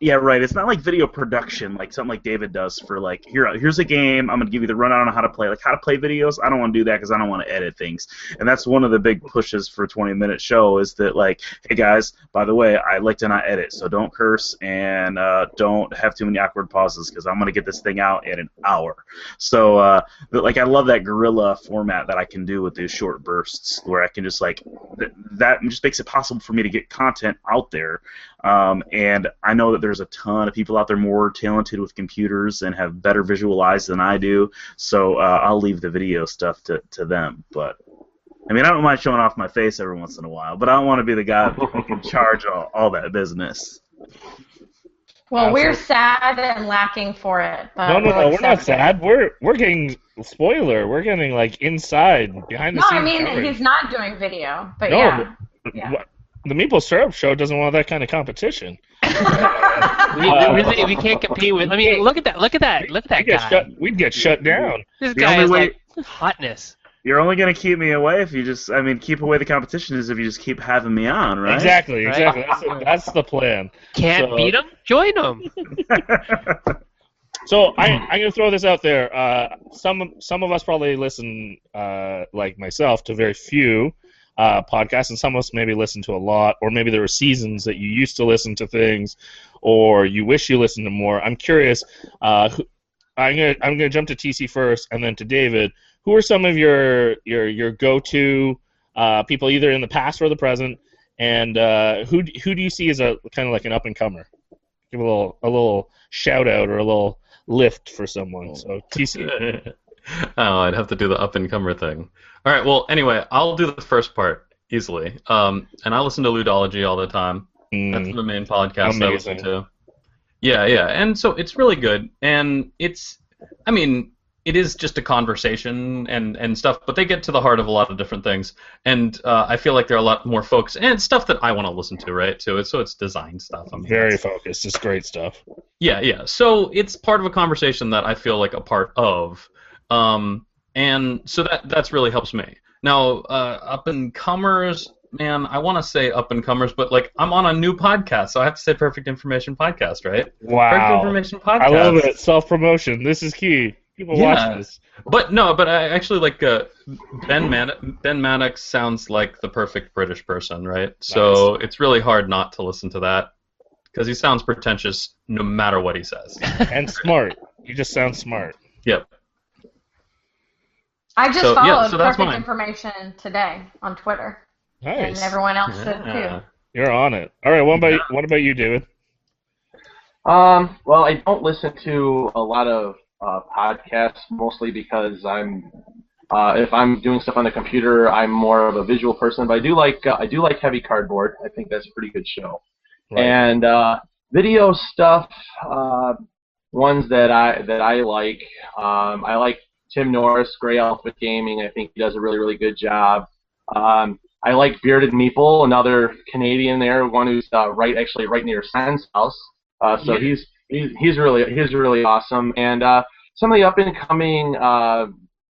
[SPEAKER 4] Yeah, right. It's not like video production, like something like David does for like here. Here's a game. I'm gonna give you the rundown on how to play. Like how to play videos. I don't want to do that because I don't want to edit things. And that's one of the big pushes for a 20 minute show is that like, hey guys, by the way, I like to not edit, so don't curse and uh, don't have too many awkward pauses because I'm gonna get this thing out in an hour. So, uh, but, like, I love that guerrilla format that I can do with these short bursts where I can just like th- that just makes it possible for me to get content out there um, and I know that there's a ton of people out there more talented with computers and have better visual eyes than I do. So uh, I'll leave the video stuff to, to them. But I mean, I don't mind showing off my face every once in a while, but I don't want to be the guy that can charge all, all that business.
[SPEAKER 2] Well, we're
[SPEAKER 1] Absolutely.
[SPEAKER 2] sad and lacking for it. But
[SPEAKER 1] no, no,
[SPEAKER 2] we'll
[SPEAKER 1] no. We're not
[SPEAKER 2] accept it.
[SPEAKER 1] sad. We're we're getting spoiler. We're getting like inside behind the
[SPEAKER 2] No,
[SPEAKER 1] scenes.
[SPEAKER 2] I mean
[SPEAKER 1] coverage.
[SPEAKER 2] he's not doing video, but
[SPEAKER 1] No,
[SPEAKER 2] yeah.
[SPEAKER 1] but-
[SPEAKER 2] Yeah.
[SPEAKER 1] What- The Meeple Syrup Show doesn't want that kind of competition.
[SPEAKER 3] We,
[SPEAKER 1] Uh,
[SPEAKER 3] really, we can't compete with. I mean, look at that! Look at that! Look at that
[SPEAKER 1] We'd get
[SPEAKER 3] guy!
[SPEAKER 1] shut. We'd get shut down.
[SPEAKER 3] This
[SPEAKER 4] The
[SPEAKER 3] guy is
[SPEAKER 4] way-
[SPEAKER 3] like hotness.
[SPEAKER 4] You're only going to keep me away if you just, I mean, keep away the competition is if you just keep having me on, right?
[SPEAKER 1] Exactly,
[SPEAKER 3] Right.
[SPEAKER 1] exactly. That's the, that's the plan.
[SPEAKER 3] Can't
[SPEAKER 1] So-
[SPEAKER 3] beat him? Join him.
[SPEAKER 1] So I, I'm going to throw this out there. Uh, some some of us probably listen, uh, like myself, to very few uh, podcasts, and some of us maybe listen to a lot, or maybe there were seasons that you used to listen to things, or you wish you listened to more. I'm curious. Uh, who, I'm gonna I'm gonna jump to TC first, and then to David. Who are some of your your your go-to uh, people, either in the past or the present, and uh, who who do you see as a kind of like an up and comer? Give a little a little shout out or a little lift for someone. So TC.
[SPEAKER 6] oh, I'd have to do the up and comer thing. All right. Well, anyway, I'll do the first part easily. Um, and I listen to Ludology all the time. That's
[SPEAKER 1] Mm,
[SPEAKER 6] the main podcast I listen to. Yeah, yeah, and so it's really good, and it's, I mean, it is just a conversation and and stuff, but they get to the heart of a lot of different things, and uh, I feel like they're a lot more focused and stuff that I want to listen to, right? So it's so it's design stuff. I mean,
[SPEAKER 1] very focused. It's great stuff.
[SPEAKER 6] yeah, yeah. So it's part of a conversation that I feel like a part of, um, and so that that's really helps me. Now, uh, up and comers, man, I want to say up and comers, but like I'm on a new podcast, so I have to say Perfect Information Podcast, right?
[SPEAKER 1] Wow.
[SPEAKER 6] Perfect Information Podcast.
[SPEAKER 1] I love it. Self promotion. This is key. People
[SPEAKER 6] Yeah.
[SPEAKER 1] watch this.
[SPEAKER 6] But no, but I actually like uh, Ben Man- Ben Maddox sounds like the perfect British person, right? So it's really hard not to listen to that because he sounds pretentious no matter what he says.
[SPEAKER 1] And smart. You just sound smart.
[SPEAKER 6] Yep.
[SPEAKER 2] I just
[SPEAKER 6] So, yeah,
[SPEAKER 2] followed
[SPEAKER 6] so that's
[SPEAKER 2] Perfect
[SPEAKER 6] mine.
[SPEAKER 2] Information today on Twitter,
[SPEAKER 1] Nice.
[SPEAKER 2] and everyone else should
[SPEAKER 6] Yeah.
[SPEAKER 2] too.
[SPEAKER 1] You're on it. All right. What about what about you, David?
[SPEAKER 5] Um, well, I don't listen to a lot of uh, podcasts, mostly because I'm, uh, if I'm doing stuff on the computer, I'm more of a visual person. But I do like, uh, I do like Heavy Cardboard. I think that's a pretty good show.
[SPEAKER 1] Right.
[SPEAKER 5] And uh, video stuff, uh, ones that I that I like. Um, I like Tim Norris, Gray Elephant Gaming. I think he does a really really good job. Um, I like Bearded Meeple, another Canadian there, one who's uh, right actually right near Sen's house. Uh, so he's he's he's really he's really awesome. And uh, some of the up and coming uh,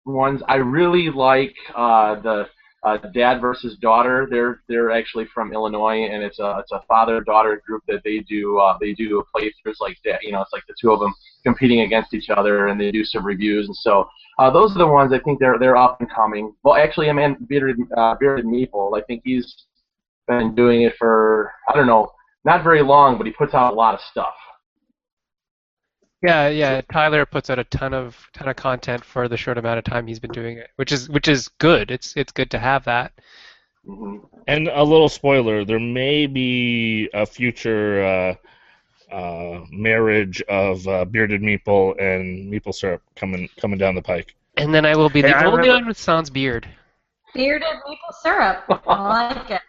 [SPEAKER 5] ones I really like uh, the uh, Dad versus Daughter. They're they're actually from Illinois, and it's a it's a father daughter group that they do uh, they do a playthroughs like that. You know, it's like the two of them competing against each other, and they do some reviews. And so uh, those are the ones I think they're they're up and coming. Well, actually, I mean Bearded uh, Bearded Meeple. I think he's been doing it for I don't know, not very long, but he puts out a lot of stuff.
[SPEAKER 3] Yeah, yeah. Tyler puts out a ton of ton of content for the short amount of time he's been doing it, which is which is good. It's it's good to have that.
[SPEAKER 1] And a little spoiler: there may be a future uh, uh, marriage of uh, bearded meeple and meeple syrup coming coming down the pike.
[SPEAKER 3] And then I will be
[SPEAKER 4] Hey,
[SPEAKER 3] the
[SPEAKER 4] I
[SPEAKER 3] only
[SPEAKER 4] remember-
[SPEAKER 3] one with sans beard.
[SPEAKER 2] Bearded maple syrup. I like it.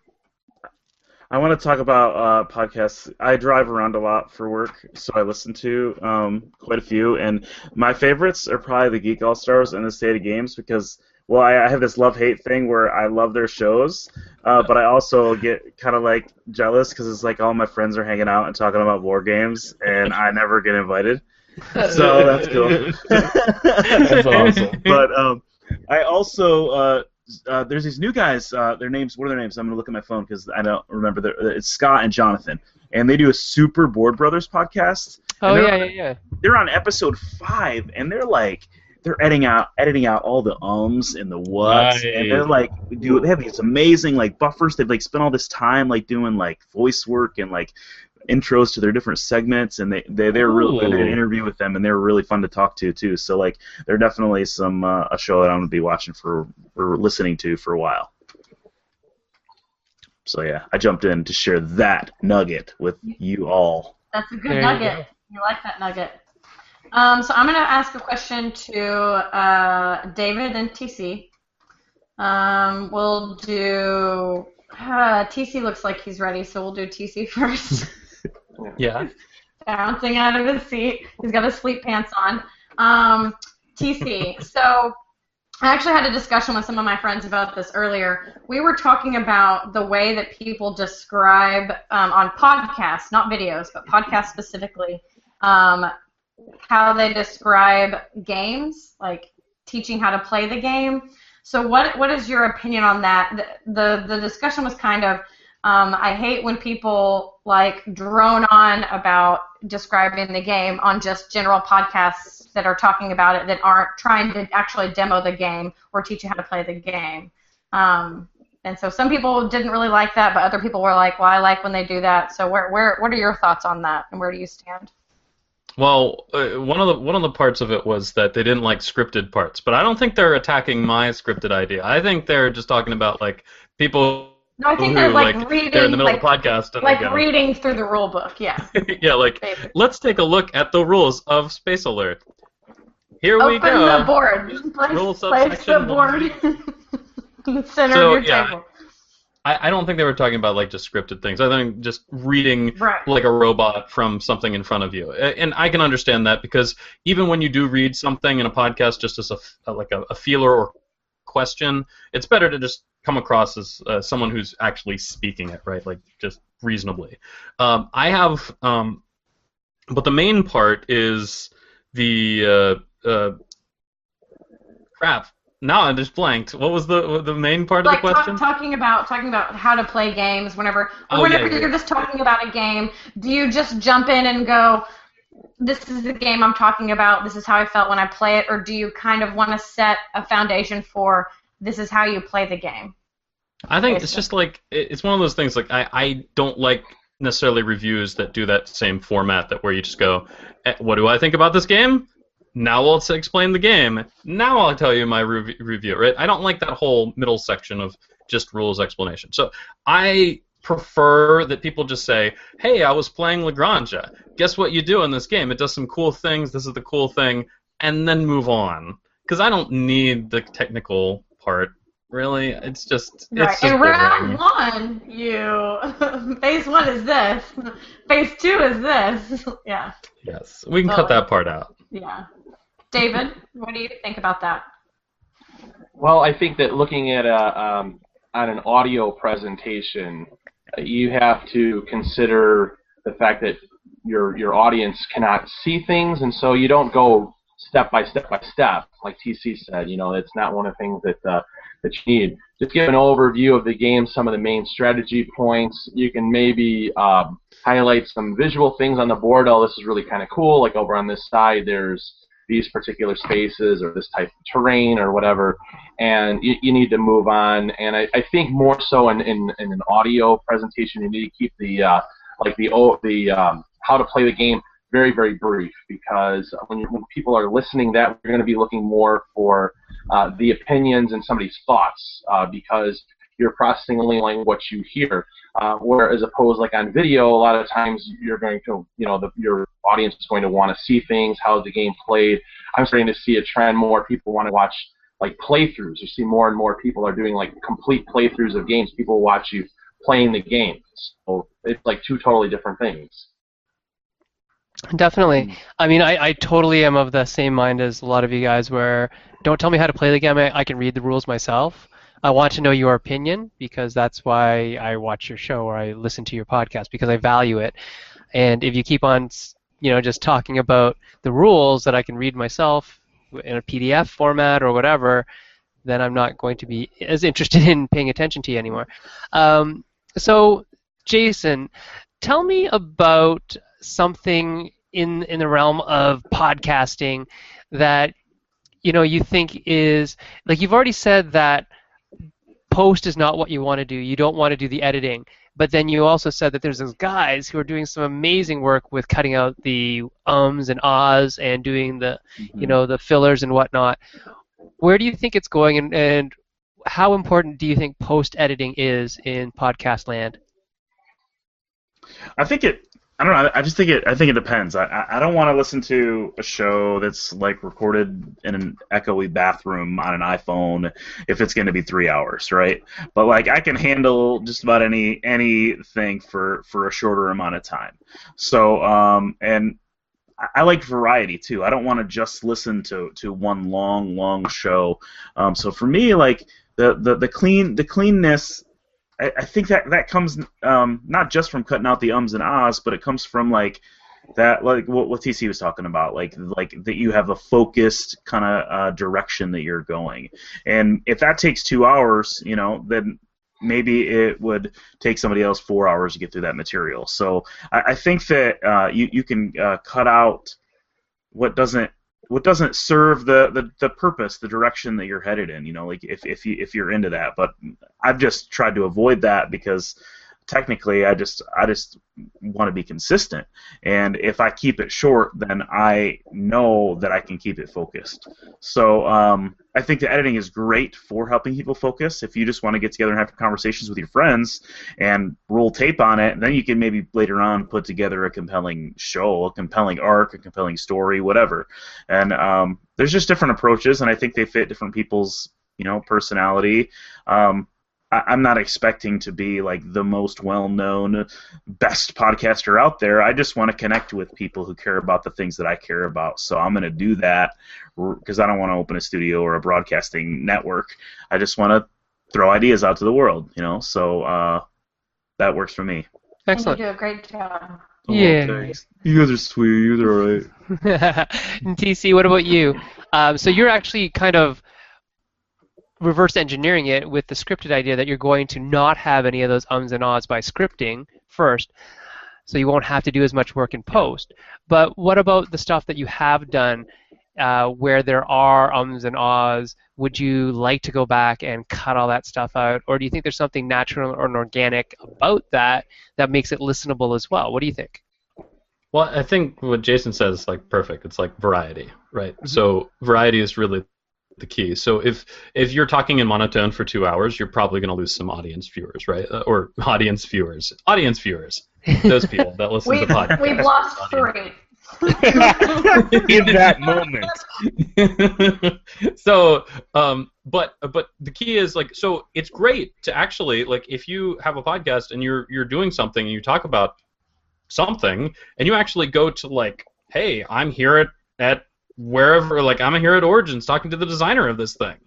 [SPEAKER 4] I want to talk about uh, podcasts. I drive around a lot for work, so I listen to um, quite a few. And my favorites are probably the Geek All Stars and the State of Games because, well, I, I have this love hate thing where I love their shows, uh, but I also get kind of like jealous because it's like all my friends are hanging out and talking about war games, and I never get invited. So that's cool.
[SPEAKER 1] That's awesome.
[SPEAKER 4] but um, I also uh, uh, there's these new guys. Uh, their names. What are their names? I'm gonna look at my phone because I don't remember. Their, it's Scott and Jonathan, and they do a Super Board Brothers podcast.
[SPEAKER 3] Oh yeah,
[SPEAKER 4] they're-
[SPEAKER 3] yeah, yeah.
[SPEAKER 4] They're on episode five, and they're like. They're editing out, editing out all the ums and the whats, and they're like, do they have these amazing like buffers? They've like spent all this time like doing like voice work and like intros to their different segments, and they they they're really good. I an interview with them, and they're really fun to talk to too. So like, they're definitely some uh, a show that I'm gonna be watching for or listening to for a while. So yeah, I jumped in to share that nugget with you all.
[SPEAKER 2] That's a good
[SPEAKER 3] There you
[SPEAKER 2] nugget. You, like that nugget. Um, so I'm going to ask a question to uh, David and TC. Um, we'll do. Uh, TC looks like he's ready, so we'll do TC first.
[SPEAKER 6] Yeah.
[SPEAKER 2] Bouncing out of his seat. He's got his sleep pants on. Um, TC. So I actually had a discussion with some of my friends about this earlier. We were talking about the way that people describe um, on podcasts, not videos, but podcasts specifically, um, how they describe games, like teaching how to play the game. So, what what is your opinion on that? The the, the discussion was kind of, um, I hate when people like drone on about describing the game on just general podcasts that are talking about it that aren't trying to actually demo the game or teach you how to play the game. Um, and so some people didn't really like that, but other people were like, "Well, I like when they do that." So where where what are your thoughts on that, and where do you stand?
[SPEAKER 6] Well, uh, one of the one of the parts of it was that they didn't like scripted parts, but I don't think they're attacking my scripted idea. I think they're just talking about like people
[SPEAKER 2] No, I think they're like,
[SPEAKER 6] like
[SPEAKER 2] reading,
[SPEAKER 6] they're in the middle
[SPEAKER 2] like,
[SPEAKER 6] of the podcast and
[SPEAKER 2] like reading through the rule book. Yeah.
[SPEAKER 6] yeah, like
[SPEAKER 2] Basically.
[SPEAKER 6] let's take a look at the rules of Space Alert. Here we go.
[SPEAKER 2] Open the board. Place,
[SPEAKER 6] Rule
[SPEAKER 2] place the board in the center
[SPEAKER 6] So,
[SPEAKER 2] of your
[SPEAKER 6] yeah,
[SPEAKER 2] table.
[SPEAKER 6] I, I don't think they were talking about like just scripted things. I think just reading
[SPEAKER 2] Right.
[SPEAKER 6] like a robot from something in front of you. And I can understand that because even when you do read something in a podcast just as a like a, a feeler or question, it's better to just come across as uh, someone who's actually speaking it, right? Like just reasonably. Um, I have, um, but the main part is the uh, uh, crap. Now I just blanked. What was the the main part
[SPEAKER 2] like
[SPEAKER 6] of the question?
[SPEAKER 2] talk, talking about talking about how to play games whenever
[SPEAKER 6] Oh,
[SPEAKER 2] whenever
[SPEAKER 6] yeah, yeah,
[SPEAKER 2] you're
[SPEAKER 6] yeah.
[SPEAKER 2] just talking about a game do you just jump in and go this is the game i'm talking about this is how i felt when i play it or do you kind of want to set a foundation for this is how you play the game
[SPEAKER 6] I think it's just like it's one of those things. Like I, I don't like necessarily reviews that do that same format that where you just go, "Eh, "What do I think about this game?" Now let's explain the game. Now I'll tell you my rev- review. Right? I don't like that whole middle section of just rules explanation. So I prefer that people just say, "Hey, I was playing Lagrange. Guess what you do in this game? It does some cool things. This is the cool thing," and then move on. Because I don't need the technical part. Really, it's just it's
[SPEAKER 2] right
[SPEAKER 6] just
[SPEAKER 2] in round one you phase one is this phase two is this yeah
[SPEAKER 6] Yes, we can cut that part out.
[SPEAKER 2] yeah david what do you think about that
[SPEAKER 5] Well, I think that looking at a um, on an audio presentation, you have to consider the fact that your your audience cannot see things, and so you don't go step by step by step, like TC said. You know, it's not one of the things that uh, that you need. Just give an overview of the game, some of the main strategy points. You can maybe um, highlight some visual things on the board. Oh, this is really kind of cool. Like over on this side, there's these particular spaces or this type of terrain or whatever, and you, you need to move on. And I, I think more so in, in, in an audio presentation, you need to keep the uh, like the the um, how to play the game very very brief because when, when people are listening, that we're going to be looking more for uh, the opinions and somebody's thoughts uh, because you're processing only like what you hear. Uh, whereas opposed like on video, a lot of times you're going to, you know, the, your audience is going to want to see things, how the game played. I'm starting to see a trend more people want to watch like playthroughs. You see more and more people are doing like complete playthroughs of games. People watch you playing the game. So it's like two totally different things.
[SPEAKER 3] Definitely. I mean, I, I totally am of the same mind as a lot of you guys where don't tell me how to play the game. I, I can read the rules myself. I want to know your opinion because that's why I watch your show or I listen to your podcast because I value it. And if you keep on, you know, just talking about the rules that I can read myself in a PDF format or whatever, then I'm not going to be as interested in paying attention to you anymore. Um, so, Jason, tell me about something in in the realm of podcasting that you know you think is like you've already said that post is not what you want to do. You don't want to do the editing. But then you also said that there's those guys who are doing some amazing work with cutting out the ums and ahs and doing the, mm-hmm. you know, the fillers and whatnot. Where do you think it's going, and, and how important do you think post editing is in podcast land?
[SPEAKER 4] I think it. I don't know. I just think it. I think it depends. I I- don't want to listen to a show that's like recorded in an echoey bathroom on an iPhone if it's going to be three hours, right? But like I can handle just about any anything for for a shorter amount of time. So um and I- I like variety too. I don't want to just listen to, to one long, long show. Um, so for me, like the, the, the clean the cleanness, I, I think that that comes um, not just from cutting out the ums and ahs, but it comes from like that like what, what TC was talking about, like like that you have a focused kind of uh, direction that you're going. And if that takes two hours, you know, then maybe it would take somebody else four hours to get through that material. So I, I think that uh, you you can uh, cut out what doesn't what doesn't serve the, the, the purpose, the direction that you're headed in. You know, like if if you if you're into that. But I've just tried to avoid that because technically I just I just want to be consistent. And if I keep it short, then I know that I can keep it focused. So um, I think the editing is great for helping people focus. If you just want to get together and have conversations with your friends and roll tape on it, then you can maybe later on put together a compelling show, a compelling arc, a compelling story, whatever. And um, there's just different approaches, and I think they fit different people's you know personality. Um, I- I'm not expecting to be like the most well-known, best podcaster out there. I just want to connect with people who care about the things that I care about. So I'm going to do that because I don't want to open a studio or a broadcasting network. I just want to throw ideas out to the world, you know. So uh, that works for me.
[SPEAKER 3] Excellent.
[SPEAKER 2] You do a great job.
[SPEAKER 3] Yeah.
[SPEAKER 4] thanks. You guys are sweet. You guys are all right.
[SPEAKER 3] And TC, what about you? Um, so you're actually kind of reverse engineering it with the scripted idea that you're going to not have any of those ums and ahs by scripting first, so you won't have to do as much work in post. But what about the stuff that you have done uh, where there are ums and ahs? Would you like to go back and cut all that stuff out, or do you think there's something natural or organic about that that makes it listenable as well? What do you think?
[SPEAKER 6] Well, I think what Jason says is like perfect. It's like variety, right? So variety is really the key. So if if you're talking in monotone for two hours, you're probably going to lose some audience viewers, right? Uh, or audience viewers, audience viewers, those people that listen
[SPEAKER 2] We,
[SPEAKER 6] to podcasts.
[SPEAKER 2] we've lost
[SPEAKER 6] Audience.
[SPEAKER 2] three.
[SPEAKER 1] in that moment.
[SPEAKER 6] so um but but the key is like so it's great to actually like if you have a podcast and you're you're doing something and you talk about something and you actually go to like hey i'm here at at wherever like i'm here at origins talking to the designer of this thing.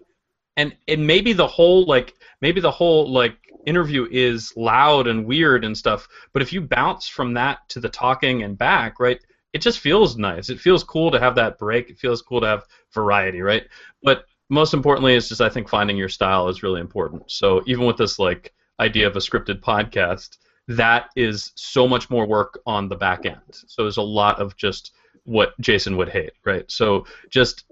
[SPEAKER 6] And and maybe the whole like maybe the whole like interview is loud and weird and stuff but if you bounce from that to the talking and back right it just feels nice. It feels cool to have that break. It feels cool to have variety right? But most importantly it's just i think finding your style is really important. So even with this like idea of a scripted podcast that is so much more work on the back end. So there's a lot of just what jason would hate right so just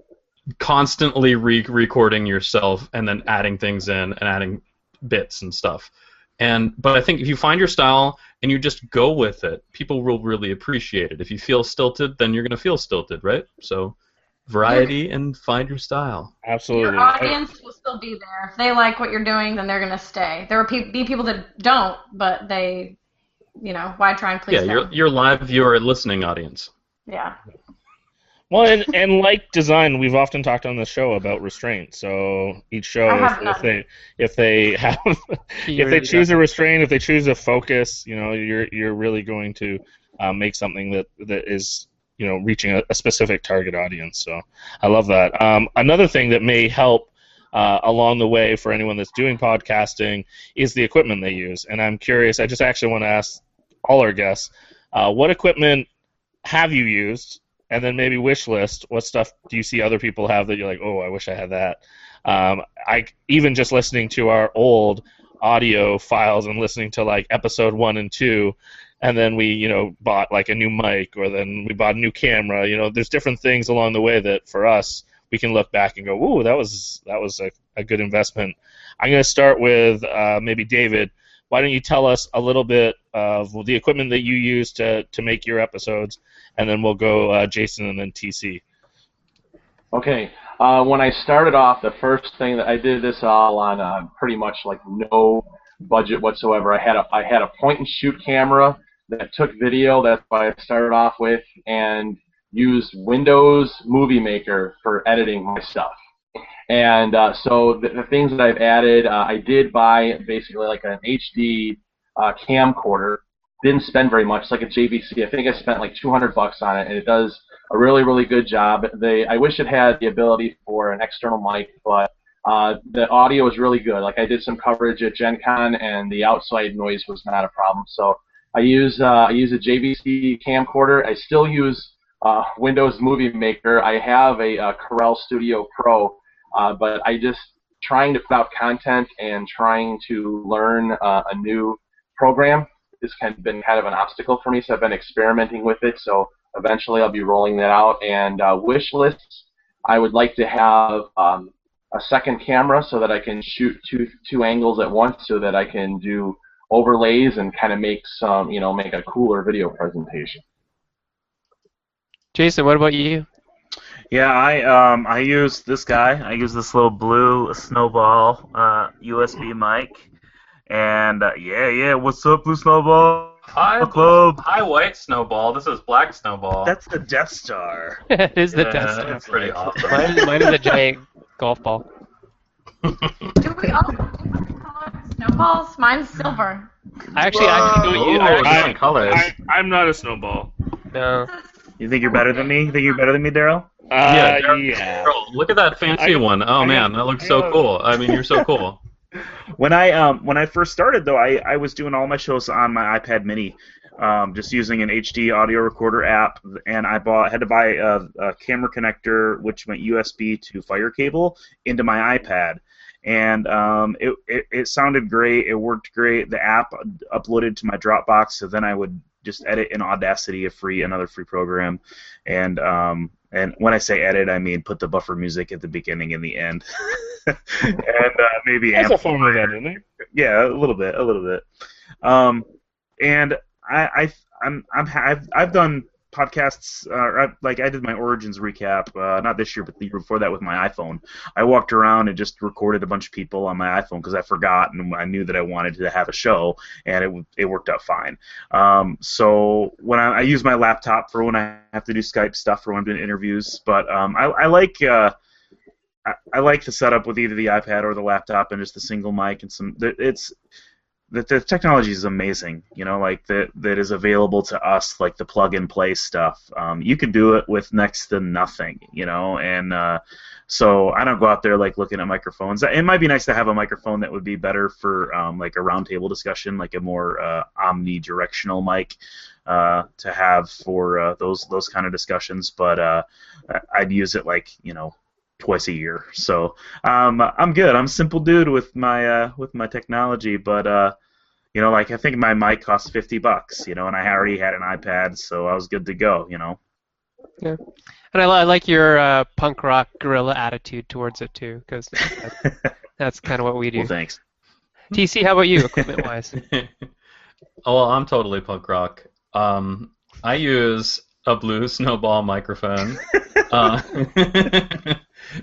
[SPEAKER 6] constantly re-recording yourself and then adding things in and adding bits and stuff. And but I think if you find your style and you just go with it, people will really appreciate it. If you feel stilted, then you're gonna feel stilted, right? So variety and find your style.
[SPEAKER 1] Absolutely.
[SPEAKER 2] Your audience will still be there. If they like what you're doing, then they're going to stay. There will pe- be people that don't, but they, you know, why try and please
[SPEAKER 6] yeah,
[SPEAKER 2] them?
[SPEAKER 6] your your live viewer listening audience.
[SPEAKER 2] Yeah.
[SPEAKER 1] Well, and, and like design, we've often talked on the show about restraint. So each show, if, if they if they have if they choose a restraint, if they choose a focus, you know, you're you're really going to um, make something that that is you know reaching a, a specific target audience. So I love that. Um, another thing that may help. Uh, along the way, for anyone that's doing podcasting, is the equipment they use. And I'm curious. I just actually want to ask all our guests, uh, what equipment have you used? and then maybe wish list what stuff do you see other people have that you're like oh i wish i had that Um, I even just listening to our old audio files and listening to like episode one and two, and then we you know bought like a new mic or then we bought a new camera. You know, there's different things along the way that for us we can look back and go, "Ooh, that was that was a, a good investment." I'm going to start with uh, maybe David. Why don't you tell us a little bit of the equipment that you use to, to make your episodes, and then we'll go uh, Jason and then TC.
[SPEAKER 5] Okay. Uh, when I started off, the first thing that I did this all on uh, pretty much like no budget whatsoever. I had a I had a point and shoot camera that took video. That's what I started off with, and used Windows Movie Maker for editing my stuff. And uh, so the, the, things that I've added, uh, I did buy basically like an HD uh, camcorder. Didn't spend very much. It's like a JVC. I think I spent like 200 bucks on it, and it does a really, really good job. They, I wish it had the ability for an external mic, but uh, the audio is really good. Like I did some coverage at Gen Con, and the outside noise was not a problem. So I use uh, I use a JVC camcorder. I still use uh, Windows Movie Maker. I have a, a Corel Studio Pro, uh, but I just trying to put out content and trying to learn uh, a new program has kind of been kind of an obstacle for me. So I've been experimenting with it. So eventually I'll be rolling that out. And uh, wish lists, I would like to have um, a second camera so that I can shoot two two angles at once, so that I can do overlays and kind of make some you know make a cooler video presentation.
[SPEAKER 3] Jason, what about you?
[SPEAKER 4] Yeah, I um I use this guy. I use this little blue snowball uh, USB mic, and uh, yeah, yeah. What's up, blue snowball?
[SPEAKER 6] Hi,
[SPEAKER 4] club.
[SPEAKER 6] Hi, white snowball. This is black snowball.
[SPEAKER 4] That's the Death Star.
[SPEAKER 3] it is the
[SPEAKER 6] yeah,
[SPEAKER 3] Death Star.
[SPEAKER 6] That's pretty awesome.
[SPEAKER 3] Mine, mine is a giant golf ball.
[SPEAKER 2] Do we all call snowballs? Mine's silver.
[SPEAKER 3] I actually, I actually don't use. I
[SPEAKER 6] different colors.
[SPEAKER 1] I, I'm not a snowball.
[SPEAKER 3] no.
[SPEAKER 4] You think you're better than me? You think you're better than me, Daryl?
[SPEAKER 1] Uh,
[SPEAKER 6] Yeah,
[SPEAKER 1] yeah.
[SPEAKER 6] Girl, look at that fancy
[SPEAKER 1] I-
[SPEAKER 6] one. Oh
[SPEAKER 1] I
[SPEAKER 6] man,
[SPEAKER 1] know-
[SPEAKER 6] that looks
[SPEAKER 1] I
[SPEAKER 6] so
[SPEAKER 1] know.
[SPEAKER 6] cool. I mean, you're so cool.
[SPEAKER 4] When I um when I first started though, I, I was doing all my shows on my iPad Mini, um, just using an HD audio recorder app, and I bought had to buy a, a camera connector which went USB to Fire cable into my iPad, and um, it, it it sounded great. It worked great. The app uploaded to my Dropbox, so then I would just edit in Audacity, a free another free program, and um, and when I say edit, I mean put the buffer music at the beginning and the end, and uh, maybe
[SPEAKER 1] That's a form of editing.
[SPEAKER 4] yeah, a little bit, a little bit. Um, and I, I, I'm, I'm, I've, I've done podcasts. Uh, like I did my Origins recap, uh, not this year, but the year before that with my iPhone. I walked around and just recorded a bunch of people on my iPhone because I forgot and I knew that I wanted to have a show, and it it worked out fine. Um, so when I, I use my laptop for when I have to do Skype stuff for when I'm doing interviews, but um, I, I like. Uh, I, I like the setup with either the iPad or the laptop and just the single mic and some. It's the, the technology is amazing. You know, like that that is available to us, like the plug and play stuff. Um, you can do it with next to nothing. You know, and uh, so I don't go out there like looking at microphones. It might be nice to have a microphone that would be better for um, like a roundtable discussion, like a more uh, omnidirectional mic. Uh, to have for uh, those those kind of discussions, but uh, I'd use it like you know twice a year. So um, I'm good. I'm a simple dude with my uh, with my technology, but uh, you know, like I think my mic cost fifty bucks, you know, and I already had an iPad, so I was good to go, you know.
[SPEAKER 3] Yeah, And I, I like your uh, punk rock gorilla attitude towards it too, because that, that's kind of what we do.
[SPEAKER 4] well, thanks.
[SPEAKER 3] TC, how about you, equipment wise?
[SPEAKER 6] oh, well, I'm totally punk rock. Um, I use a blue snowball microphone. uh,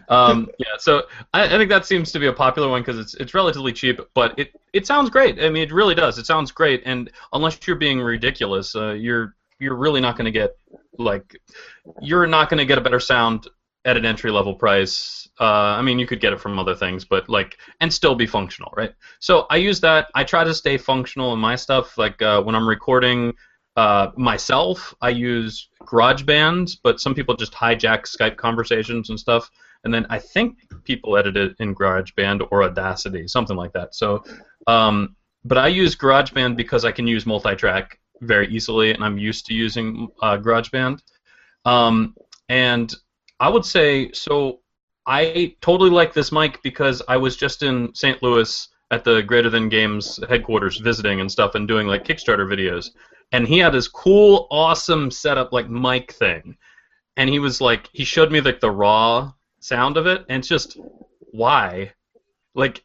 [SPEAKER 6] um, yeah, so I, I think that seems to be a popular one because it's it's relatively cheap, but it it sounds great. I mean, it really does. It sounds great, and unless you're being ridiculous, uh, you're you're really not going to get like you're not going to get a better sound at an entry level price. Uh, I mean, you could get it from other things, but like, and still be functional, right? So I use that. I try to stay functional in my stuff. Like uh, when I'm recording uh, myself, I use GarageBand, but some people just hijack Skype conversations and stuff. And then I think people edit it in GarageBand or Audacity, something like that. So, um, but I use GarageBand because I can use multi-track very easily, and I'm used to using uh, GarageBand. Um, and I would say so. I totally like this mic because I was just in St. Louis at the Greater Than Games headquarters visiting and stuff and doing like Kickstarter videos. And he had this cool, awesome setup like mic thing. And he was like, he showed me like the raw sound of it, and it's just why, like,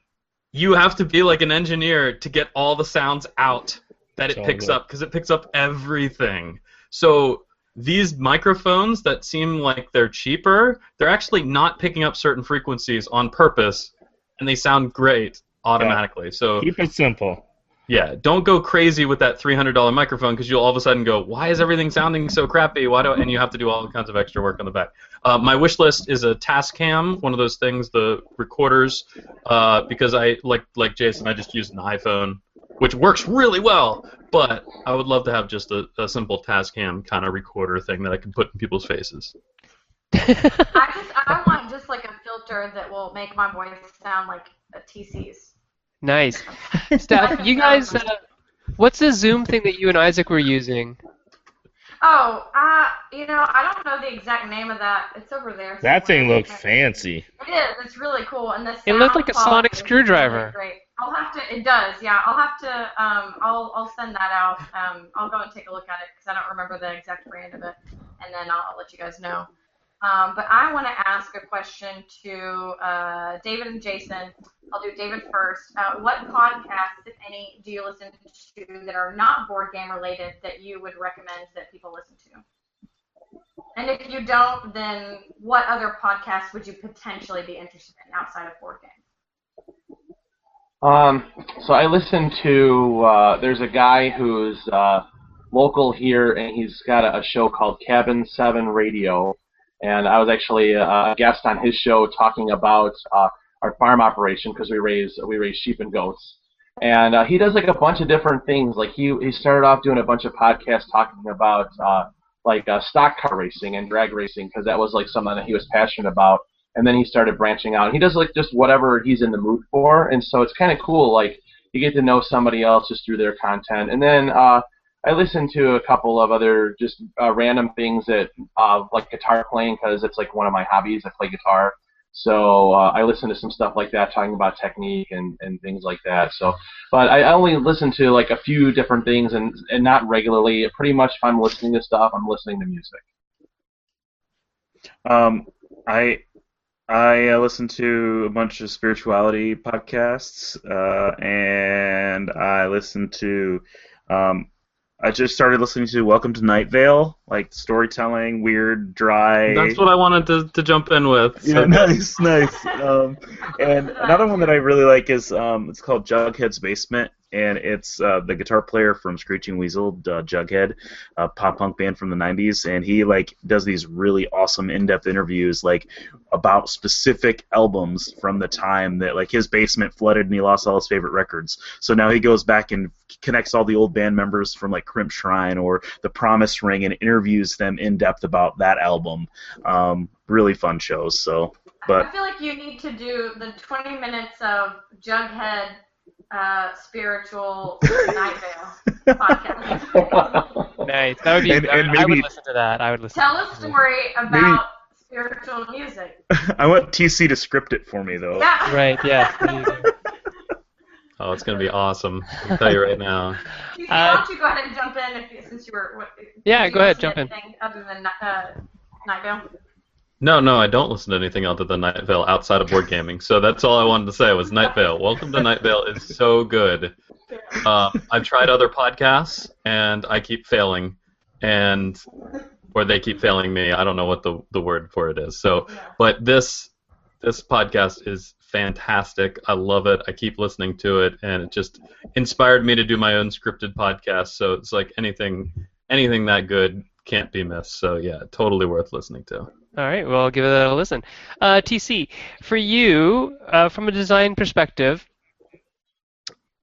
[SPEAKER 6] you have to be like an engineer to get all the sounds out that it picks up because it picks up everything. So these microphones that seem like they're cheaper, they're actually not picking up certain frequencies on purpose, and they sound great automatically. So
[SPEAKER 1] Keep it simple.
[SPEAKER 6] Yeah, don't go crazy with that three hundred dollar microphone because you'll all of a sudden go, "Why is everything sounding so crappy? Why do?" And you have to do all kinds of extra work on the back. Uh, my wish list is a Tascam, one of those things, the recorders, uh, because I like like Jason, I just use an iPhone, which works really well. But I would love to have just a, a simple Tascam kind of recorder thing that I can put in people's faces.
[SPEAKER 2] I just I want just like a filter that will make my voice sound like a TC's.
[SPEAKER 3] Nice. Steph, you guys, uh, what's the Zoom thing that you and Isaac were using?
[SPEAKER 2] Oh, uh, you know, I don't know the exact name of that. It's over there.
[SPEAKER 1] That thing looks fancy.
[SPEAKER 2] It is. It's really cool, and the
[SPEAKER 3] It looked like a sonic screwdriver.
[SPEAKER 2] Great. I'll have to. It does. Yeah. I'll have to. Um. I'll. I'll send that out. Um. I'll go and take a look at it because I don't remember the exact brand of it, and then I'll, I'll let you guys know. Um. But I want to ask a question to uh, David and Jason. I'll do David first. Uh, what podcasts, if any, do you listen to that are not board game related that you would recommend that people listen to? And if you don't, then what other podcasts would you potentially be interested in outside of board games?
[SPEAKER 5] Um, so I listen to. Uh, there's a guy who's uh, local here, and he's got a, a show called Cabin Seven Radio, and I was actually a, a guest on his show talking about uh, our farm operation because we raise we raise sheep and goats. And uh, he does like a bunch of different things. Like he he started off doing a bunch of podcasts talking about uh, like uh, stock car racing and drag racing because that was like something that he was passionate about and then he started branching out. He does like just whatever he's in the mood for, and so it's kind of cool. Like you get to know somebody else just through their content, and then uh, I listen to a couple of other just uh, random things that uh, like guitar playing because it's like one of my hobbies. I play guitar, so uh, I listen to some stuff like that, talking about technique and, and things like that. So, but I only listen to like a few different things and and not regularly. Pretty much, if I'm listening to stuff, I'm listening to music.
[SPEAKER 4] Um, I I uh, listen to a bunch of spirituality podcasts, uh, and I listen to. Um, I just started listening to Welcome to Night Vale, like storytelling, weird, dry.
[SPEAKER 6] That's what I wanted to, to jump in with.
[SPEAKER 4] Yeah, nice, nice. Um, and another one that I really like is um, it's called Jughead's Basement, and it's uh, the guitar player from Screeching Weasel, uh, Jughead, a pop punk band from the '90s, and he like does these really awesome in-depth interviews like about specific albums from the time that like his basement flooded and he lost all his favorite records. So now he goes back and connects all the old band members from like Crimp Shrine or The Promise Ring and interviews them in depth about that album. Um, really fun shows. So, but
[SPEAKER 2] I feel like you need to do the 20 minutes of Jughead uh, spiritual Night Vale podcast.
[SPEAKER 3] Nice. That would be.
[SPEAKER 4] And-
[SPEAKER 3] I,
[SPEAKER 4] and
[SPEAKER 3] I would listen to that. I would listen.
[SPEAKER 2] Tell
[SPEAKER 3] to
[SPEAKER 2] a
[SPEAKER 3] that.
[SPEAKER 2] story about spiritual music.
[SPEAKER 4] I want TC to script it for me though.
[SPEAKER 2] Yeah.
[SPEAKER 3] Right. Yeah. There you go.
[SPEAKER 6] Oh, it's gonna be awesome. I'll tell you right now.
[SPEAKER 2] You-
[SPEAKER 3] Uh,
[SPEAKER 2] Why don't you go ahead and jump in if since you were. What,
[SPEAKER 3] Yeah,
[SPEAKER 2] did
[SPEAKER 3] go ahead, jump in.
[SPEAKER 2] Other than uh, Night Vale.
[SPEAKER 6] No, no, I don't listen to anything other than Night Vale outside of board gaming. So that's all I wanted to say was Night Vale. Welcome to Night Vale is so good. Um, I've tried other podcasts and I keep failing, and or they keep failing me. I don't know what the the word for it is. So, but this this podcast is fantastic. I love it. I keep listening to it, and it just inspired me to do my own scripted podcast. So it's like anything anything that good can't be missed. So yeah, totally worth listening to.
[SPEAKER 3] All right, well, I'll give it a listen. Uh, TC, for you, uh, from a design perspective,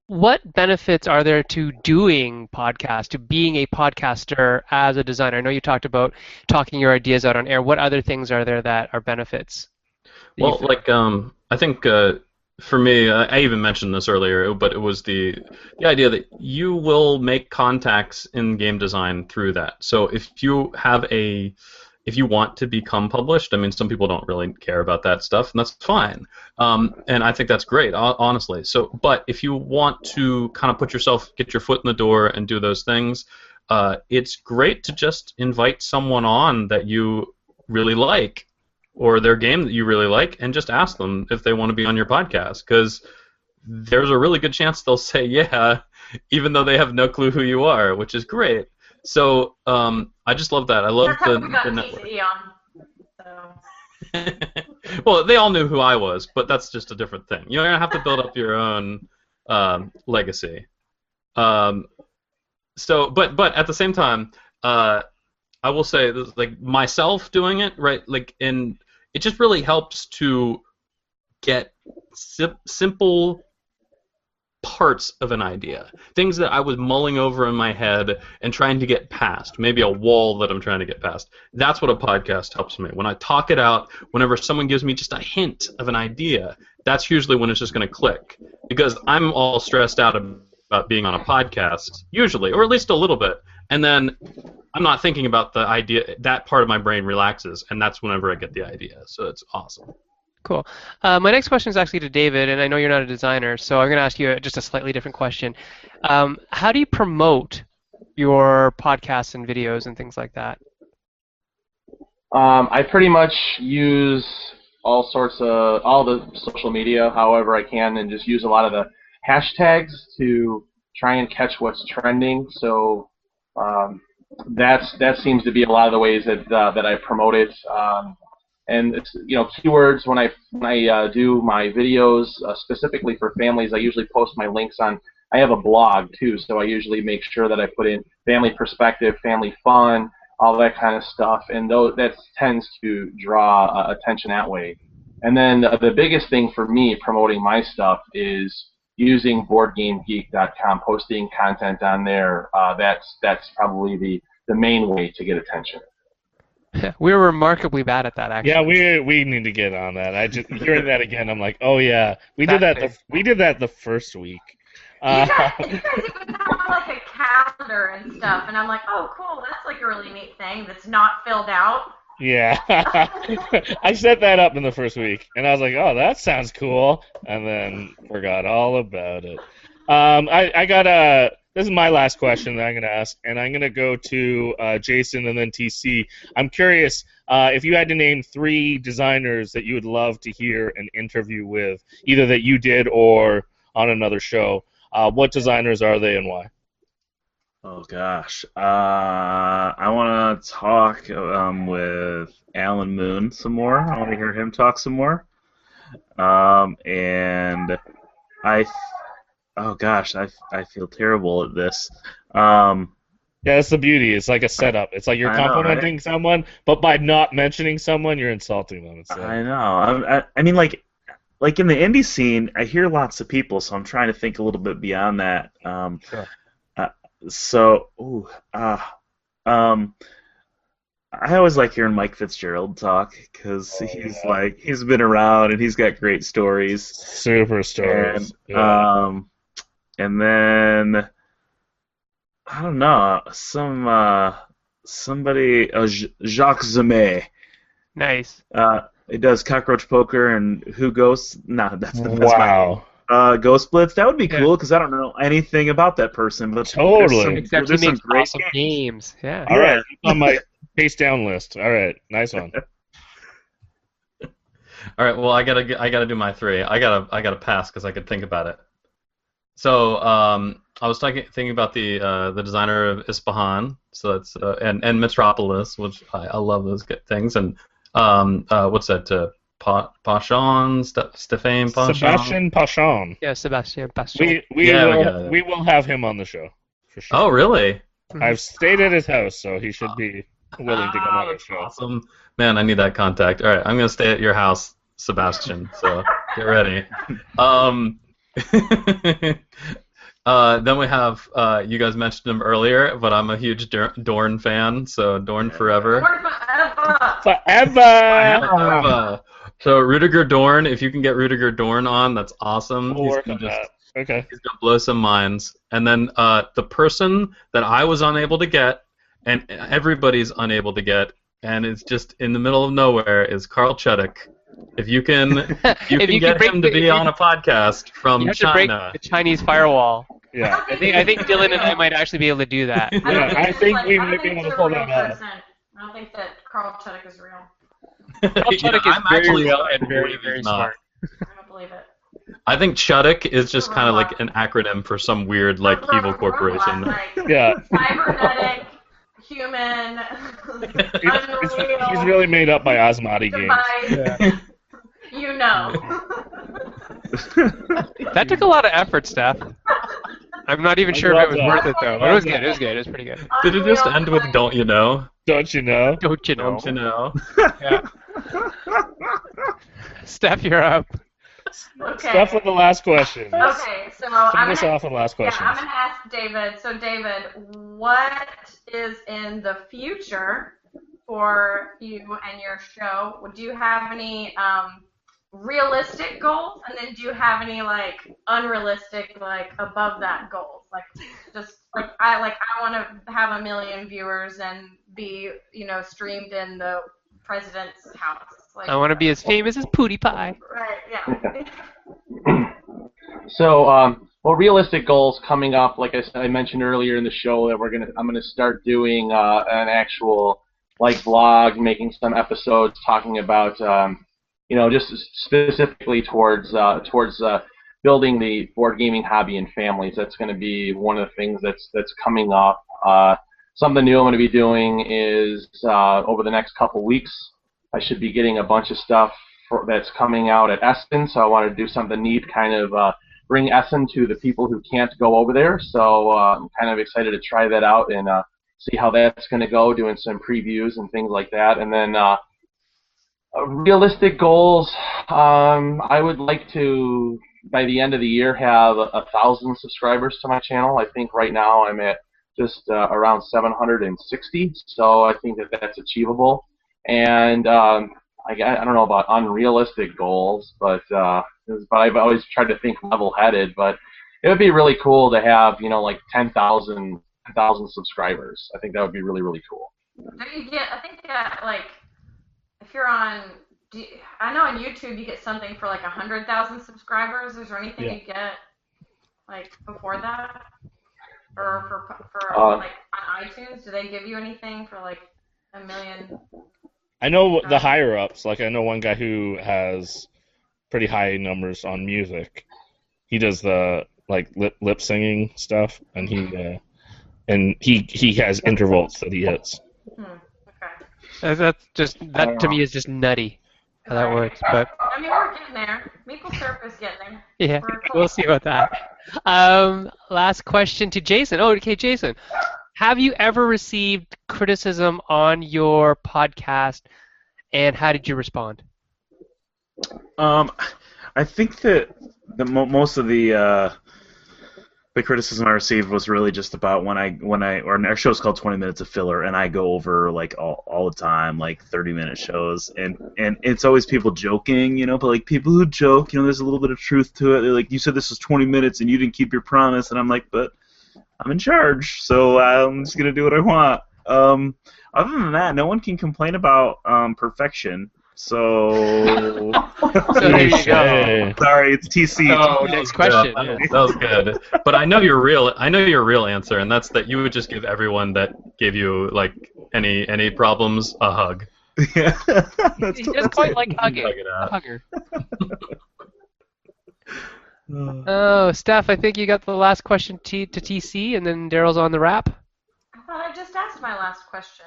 [SPEAKER 3] what benefits are there to doing podcasts, to being a podcaster as a designer? I know you talked about talking your ideas out on air. What other things are there that are benefits? that
[SPEAKER 6] Well, like um, I think uh, for me, I, even mentioned this earlier, but it was the the idea that you will make contacts in game design through that. So if you have a if you want to become published, I mean, some people don't really care about that stuff, and that's fine. Um, and I think that's great, honestly. So, but if you want to kind of put yourself, get your foot in the door, and do those things, uh, it's great to just invite someone on that you really like, or their game that you really like, and just ask them if they want to be on your podcast, because there's a really good chance they'll say yeah, even though they have no clue who you are, which is great. So um, I just love that. I love
[SPEAKER 2] That's
[SPEAKER 6] the,
[SPEAKER 2] we got
[SPEAKER 6] the network.
[SPEAKER 2] On. So.
[SPEAKER 6] well, they all knew who I was, but that's just a different thing. You're gonna have to build up your own um, legacy. Um, so, but but at the same time, uh, I will say, this, like myself doing it, right? Like, and it just really helps to get sim- simple parts of an idea, things that I was mulling over in my head and trying to get past, maybe a wall that I'm trying to get past. That's what a podcast helps me. When I talk it out, whenever someone gives me just a hint of an idea, that's usually when it's just going to click. Because I'm all stressed out about being on a podcast, usually, or at least a little bit. And then I'm not thinking about the idea, that part of my brain relaxes, and that's whenever I get the idea. So it's awesome.
[SPEAKER 3] Cool. Uh, my next question is actually to David, and I know you're not a designer, so I'm going to ask you just a slightly different question. Um, how do you promote your podcasts and videos and things like that?
[SPEAKER 5] Um, I pretty much use all sorts of all the social media, however I can, and just use a lot of the hashtags to try and catch what's trending. So um, that's that seems to be a lot of the ways that uh, that I promote it. Um, and you know keywords when I when I uh, do my videos uh, specifically for families, I usually post my links on. I have a blog too, so I usually make sure that I put in family perspective, family fun, all that kind of stuff, and those, that tends to draw uh, attention that way. And then the biggest thing for me promoting my stuff is using BoardGameGeek.com, posting content on there. Uh, that's that's probably the the main way to get attention.
[SPEAKER 3] We're remarkably bad at that, actually.
[SPEAKER 1] Yeah, we we need to get on that. I just hearing that again. I'm like, oh yeah, we did that. The, we did that the first week.
[SPEAKER 2] You
[SPEAKER 1] Uh,
[SPEAKER 2] guys, you guys even have like a calendar and stuff, and I'm like, oh, cool, that's like a really neat thing that's not filled out.
[SPEAKER 1] Yeah, I set that up in the first week, and I was like, oh, that sounds cool, and then forgot all about it. Um, I I got a. This is my last question that I'm going to ask, and I'm going to go to uh, Jason and then TC. I'm curious uh, if you had to name three designers that you would love to hear an interview with, either that you did or on another show. Uh, what designers are they and why?
[SPEAKER 4] Oh gosh, uh, I want to talk um, with Alan Moon some more. I want to hear him talk some more. Um, and I, oh gosh, I, I feel terrible at this. Um,
[SPEAKER 1] Yeah, that's the beauty. It's like a setup. It's like you're
[SPEAKER 4] I know,
[SPEAKER 1] complimenting someone, but by not mentioning someone, you're insulting them. Like,
[SPEAKER 4] I know. I, I, I mean, like, like in the indie scene, I hear lots of people, so I'm trying to think a little bit beyond that. Um,
[SPEAKER 1] Sure.
[SPEAKER 4] So, ooh, ah, um, I always like hearing Mike Fitzgerald talk because
[SPEAKER 1] Oh,
[SPEAKER 4] he's
[SPEAKER 1] yeah.
[SPEAKER 4] like he's been around and he's got great stories.
[SPEAKER 1] super stories.
[SPEAKER 4] And,
[SPEAKER 1] Yeah.
[SPEAKER 4] um, and then I don't know some uh, somebody uh, Jacques Zeimet.
[SPEAKER 3] Nice.
[SPEAKER 4] Uh, it does cockroach poker and who ghosts. Nah, that's the that's my
[SPEAKER 1] wow.
[SPEAKER 4] Uh, Ghost Blitz. That would be
[SPEAKER 3] Yeah.
[SPEAKER 4] cool because I don't know anything about that person. But
[SPEAKER 1] Totally.
[SPEAKER 4] there's some,
[SPEAKER 3] Except he makes
[SPEAKER 4] great
[SPEAKER 3] awesome
[SPEAKER 4] games.
[SPEAKER 3] games. Yeah.
[SPEAKER 1] All right, on my face down list. All right, nice one.
[SPEAKER 6] All right. Well, I gotta g- I gotta do my three. I gotta I gotta pass because I could think about it. So um, I was talking thinking about the uh, the designer of Ispahan. So that's uh, and and Metropolys, which I, I love those good things. And um, uh, what's that? Pa- Pauchon, Ste- Stéphane Pauchon.
[SPEAKER 1] Sebastian Pauchon.
[SPEAKER 3] Yeah, Sebastian Bastion.
[SPEAKER 1] We we
[SPEAKER 6] Yeah,
[SPEAKER 1] will
[SPEAKER 6] got it.
[SPEAKER 1] we will have him on the show for sure.
[SPEAKER 6] Oh, really?
[SPEAKER 1] I've stayed at his house, so he should be willing to come
[SPEAKER 6] Ah,
[SPEAKER 1] on the show.
[SPEAKER 6] Awesome, man. I need that contact. All right, I'm gonna stay at your house, Sebastian. So get ready. Um, uh, then we have uh, you guys mentioned him earlier, but I'm a huge Dorn fan. So Dorn forever.
[SPEAKER 2] Forever.
[SPEAKER 1] Forever.
[SPEAKER 6] So Rudiger Dorn, if you can get Rudiger Dorn on, that's awesome.
[SPEAKER 1] We'll
[SPEAKER 6] He's
[SPEAKER 1] work
[SPEAKER 6] gonna
[SPEAKER 1] on
[SPEAKER 6] just-
[SPEAKER 1] that. Okay.
[SPEAKER 6] He's gonna blow some minds. And then uh, the person that I was unable to get, and everybody's unable to get, and it's just in the middle of nowhere is Carl Chudyk. If you can, you
[SPEAKER 3] If
[SPEAKER 6] can
[SPEAKER 3] you
[SPEAKER 6] get
[SPEAKER 3] could break
[SPEAKER 6] him to be
[SPEAKER 3] if
[SPEAKER 6] on a podcast from
[SPEAKER 3] you have to break
[SPEAKER 6] China.
[SPEAKER 3] the Chinese firewall.
[SPEAKER 1] Yeah.
[SPEAKER 3] I think I think Dylan and I might actually be able to do that.
[SPEAKER 2] I don't
[SPEAKER 1] Yeah, I think
[SPEAKER 2] like-
[SPEAKER 1] we might be able to pull
[SPEAKER 2] real
[SPEAKER 1] that off.
[SPEAKER 2] I don't think that Carl Chudyk is real.
[SPEAKER 3] Carl
[SPEAKER 6] Yeah,
[SPEAKER 3] is
[SPEAKER 6] I'm
[SPEAKER 3] very
[SPEAKER 6] actually
[SPEAKER 3] real and
[SPEAKER 6] to
[SPEAKER 3] very very
[SPEAKER 6] he's
[SPEAKER 3] smart.
[SPEAKER 2] I don't believe it.
[SPEAKER 6] I think Chudyk is just kind of uh-huh. like an acronym for some weird like
[SPEAKER 2] Robot-
[SPEAKER 6] evil corporation.
[SPEAKER 2] robot, like,
[SPEAKER 1] Yeah.
[SPEAKER 2] cybernetic, human,
[SPEAKER 1] It's- it's- he's really made up by Asmadi games.
[SPEAKER 2] device. You know.
[SPEAKER 3] That took a lot of effort, Steph. I'm not even
[SPEAKER 1] I
[SPEAKER 3] sure if it was
[SPEAKER 1] that.
[SPEAKER 3] worth it though. But it was good. It was good. It was pretty good.
[SPEAKER 6] Did it just end with
[SPEAKER 2] device.
[SPEAKER 6] "Don't you know"?
[SPEAKER 1] Don't you know?
[SPEAKER 3] Don't you know?
[SPEAKER 6] Don't you know?
[SPEAKER 3] Yeah. Steph, you're up.
[SPEAKER 2] Okay.
[SPEAKER 1] Stuff with the last question.
[SPEAKER 2] Okay, so
[SPEAKER 1] Start
[SPEAKER 2] I'm
[SPEAKER 1] us
[SPEAKER 2] gonna,
[SPEAKER 1] off with the last
[SPEAKER 2] yeah,
[SPEAKER 1] question.
[SPEAKER 2] I'm gonna ask David. So David, what is in the future for you and your show? Do you have any um, realistic goals, and then do you have any like unrealistic, like above that goals? Like just like I like I want to have a million viewers and be you know streamed in the president's house. Like,
[SPEAKER 3] I want to be as famous as PewDiePie.
[SPEAKER 2] Right. Yeah.
[SPEAKER 5] So, um, well, realistic goals coming up. Like I said, I mentioned earlier in the show that we're gonna, I'm gonna start doing uh, an actual like vlog, making some episodes talking about, um, you know, just specifically towards uh, towards uh, building the board gaming hobby in families. That's going to be one of the things that's that's coming up. Something new I'm going to be doing is uh, over the next couple weeks. I should be getting a bunch of stuff for, that's coming out at Essen, so I want to do something neat, kind of uh, bring Essen to the people who can't go over there. So uh, I'm kind of excited to try that out and uh, see how that's going to go, doing some previews and things like that. And then uh, realistic goals, um, I would like to, by the end of the year, have a thousand subscribers to my channel. I think right now I'm at just uh, around 760, so I think that that's achievable. And um, I, I don't know about unrealistic goals, but uh, but I've always tried to think level-headed. But it would be really cool to have you know like 10,000 10,000 subscribers. I think that would be really really cool.
[SPEAKER 2] Do you get? I think that like if you're on, do you, I know on YouTube you get something for like a hundred thousand subscribers. Is there anything
[SPEAKER 1] Yeah.
[SPEAKER 2] you get like before that, or for for
[SPEAKER 5] Uh,
[SPEAKER 2] like on iTunes? Do they give you anything for like a million?
[SPEAKER 1] I know the higher ups. Like I know one guy who has pretty high numbers on music. He does the like lip lip singing stuff, and he uh, and he he has intervals that he hits.
[SPEAKER 2] Hmm. Okay.
[SPEAKER 3] That's, that's just that to me is just nutty how that works. But
[SPEAKER 2] I mean, we're getting there. Meeple Syrup is getting there.
[SPEAKER 3] Yeah, we'll see about that. Um, last question to Jason. Oh, okay, Jason. Have you ever received criticism on your podcast, and how did you respond?
[SPEAKER 4] Um, I think that the mo- most of the uh, the criticism I received was really just about when I when I or our show's called 20 minutes of filler, and I go over like all, all the time like 30 minute shows, and and it's always people joking, you know, but like people who joke, you know, there's a little bit of truth to it. They're like, you said this was 20 minutes and you didn't keep your promise, and I'm like, but I'm in charge, so I'm just gonna do what I want. Um, other than that, no one can complain about um, perfection. So
[SPEAKER 3] So there you go.
[SPEAKER 1] Hey.
[SPEAKER 4] sorry, it's TC.
[SPEAKER 3] Oh, next question.
[SPEAKER 6] good. That was- good. But I know your real. I know your real answer, and that's that you would just give everyone that gave you like any any problems a hug.
[SPEAKER 4] yeah, that's,
[SPEAKER 3] He does
[SPEAKER 4] that's
[SPEAKER 3] quite
[SPEAKER 4] it.
[SPEAKER 3] like hugging.
[SPEAKER 6] Hug
[SPEAKER 3] A hugger. Uh, oh, Steph, I think you got the last question T- to TC, and then Daryl's on the wrap.
[SPEAKER 2] I thought I just asked my last question.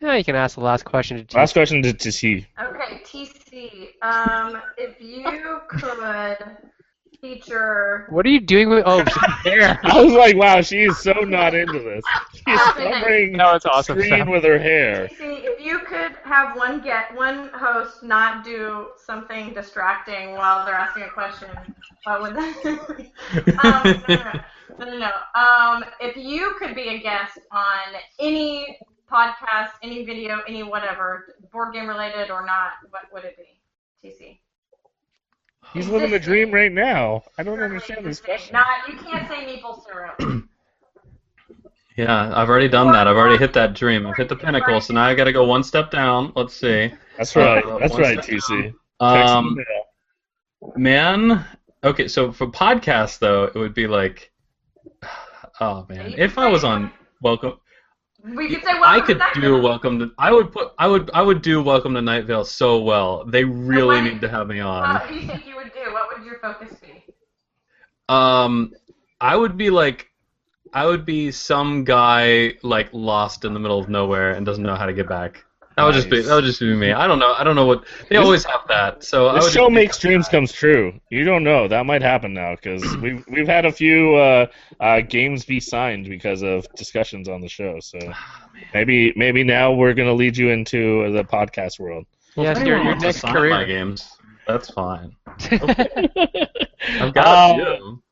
[SPEAKER 3] Yeah, you can ask the last question to TC.
[SPEAKER 1] Last question to, to see.
[SPEAKER 2] Okay, TC. Um, if you could feature.
[SPEAKER 3] What are you doing with? Oh, there.
[SPEAKER 1] I was like, wow, she is so not into this. She's covering
[SPEAKER 3] No, it's awesome.
[SPEAKER 1] screen
[SPEAKER 3] Steph.
[SPEAKER 1] with her hair.
[SPEAKER 2] TC, if you could have one get one host not do something distracting while they're asking a question, what would that? um, no, no, no, no, no. Um, if you could be a guest on any podcast, any video, any whatever, board game related or not, what would it be, TC?
[SPEAKER 1] He's living the dream right now. I don't understand this question.
[SPEAKER 2] Not, you can't say Meeple Syrup.
[SPEAKER 6] Yeah, I've already done that. I've already hit that dream. I've hit the pinnacle, so now I got to go one step down. Let's see.
[SPEAKER 1] That's right.
[SPEAKER 6] Uh,
[SPEAKER 1] That's
[SPEAKER 6] one
[SPEAKER 1] right, TC.
[SPEAKER 6] Um, man, okay, so for podcasts though, it would be like, oh man, if I was on welcome,
[SPEAKER 2] We could say welcome
[SPEAKER 6] I could do welcome to. I would put. I would. I would do welcome to Night Vale so well. They really
[SPEAKER 2] what-
[SPEAKER 6] need to have me on.
[SPEAKER 2] What do you think you would do? What would your focus be?
[SPEAKER 6] Um, I would be like, I would be some guy like lost in the middle of nowhere and doesn't know how to get back. That would just be that would just be me. I don't know. I don't know what they
[SPEAKER 1] This-
[SPEAKER 6] always have that. So I
[SPEAKER 1] This
[SPEAKER 6] would
[SPEAKER 1] show makes dreams comes true. You don't know that might happen now because we've we've had a few uh, uh, games be signed because of discussions on the show. So maybe maybe now we're gonna lead you into the podcast world.
[SPEAKER 6] Well,
[SPEAKER 3] Yes,
[SPEAKER 6] if
[SPEAKER 3] your-
[SPEAKER 6] anyone
[SPEAKER 3] your
[SPEAKER 6] wants
[SPEAKER 3] next career.
[SPEAKER 6] my games. That's fine. I've got
[SPEAKER 1] Uh,
[SPEAKER 6] you.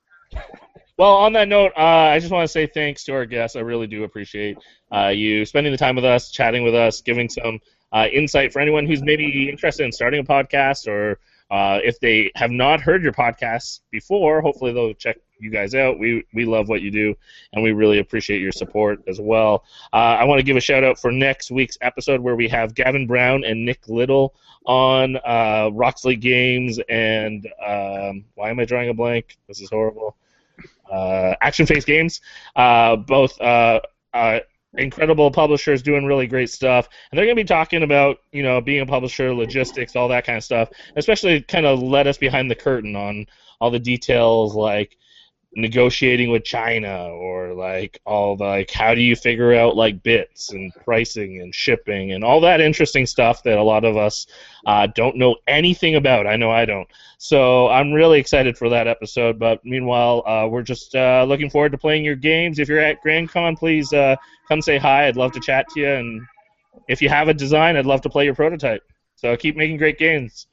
[SPEAKER 1] Well, on that note, uh, I just want to say thanks to our guests. I really do appreciate uh, you spending the time with us, chatting with us, giving some uh, insight for anyone who's maybe interested in starting a podcast or uh, if they have not heard your podcast before. Hopefully, they'll check you guys out. We we love what you do, and we really appreciate your support as well. Uh, I want to give a shout out for next week's episode where we have Gavin Brown and Nick Little on uh, Roxley Games and um, why am I drawing a blank? This is horrible Action Phase Games. Uh, both uh, uh, incredible publishers doing really great stuff, and they're going to be talking about you know being a publisher, logistics, all that kind of stuff. Especially kind of let us behind the curtain on all the details like negotiating with China or like all the like how do you figure out like bits and pricing and shipping and all that interesting stuff that a lot of us uh, don't know anything about. I know I don't. So I'm really excited for that episode. But meanwhile, uh, we're just uh, looking forward to playing your games. If you're at Grand Con, please uh, come say hi. I'd love to chat to you. And if you have a design, I'd love to play your prototype. So keep making great games.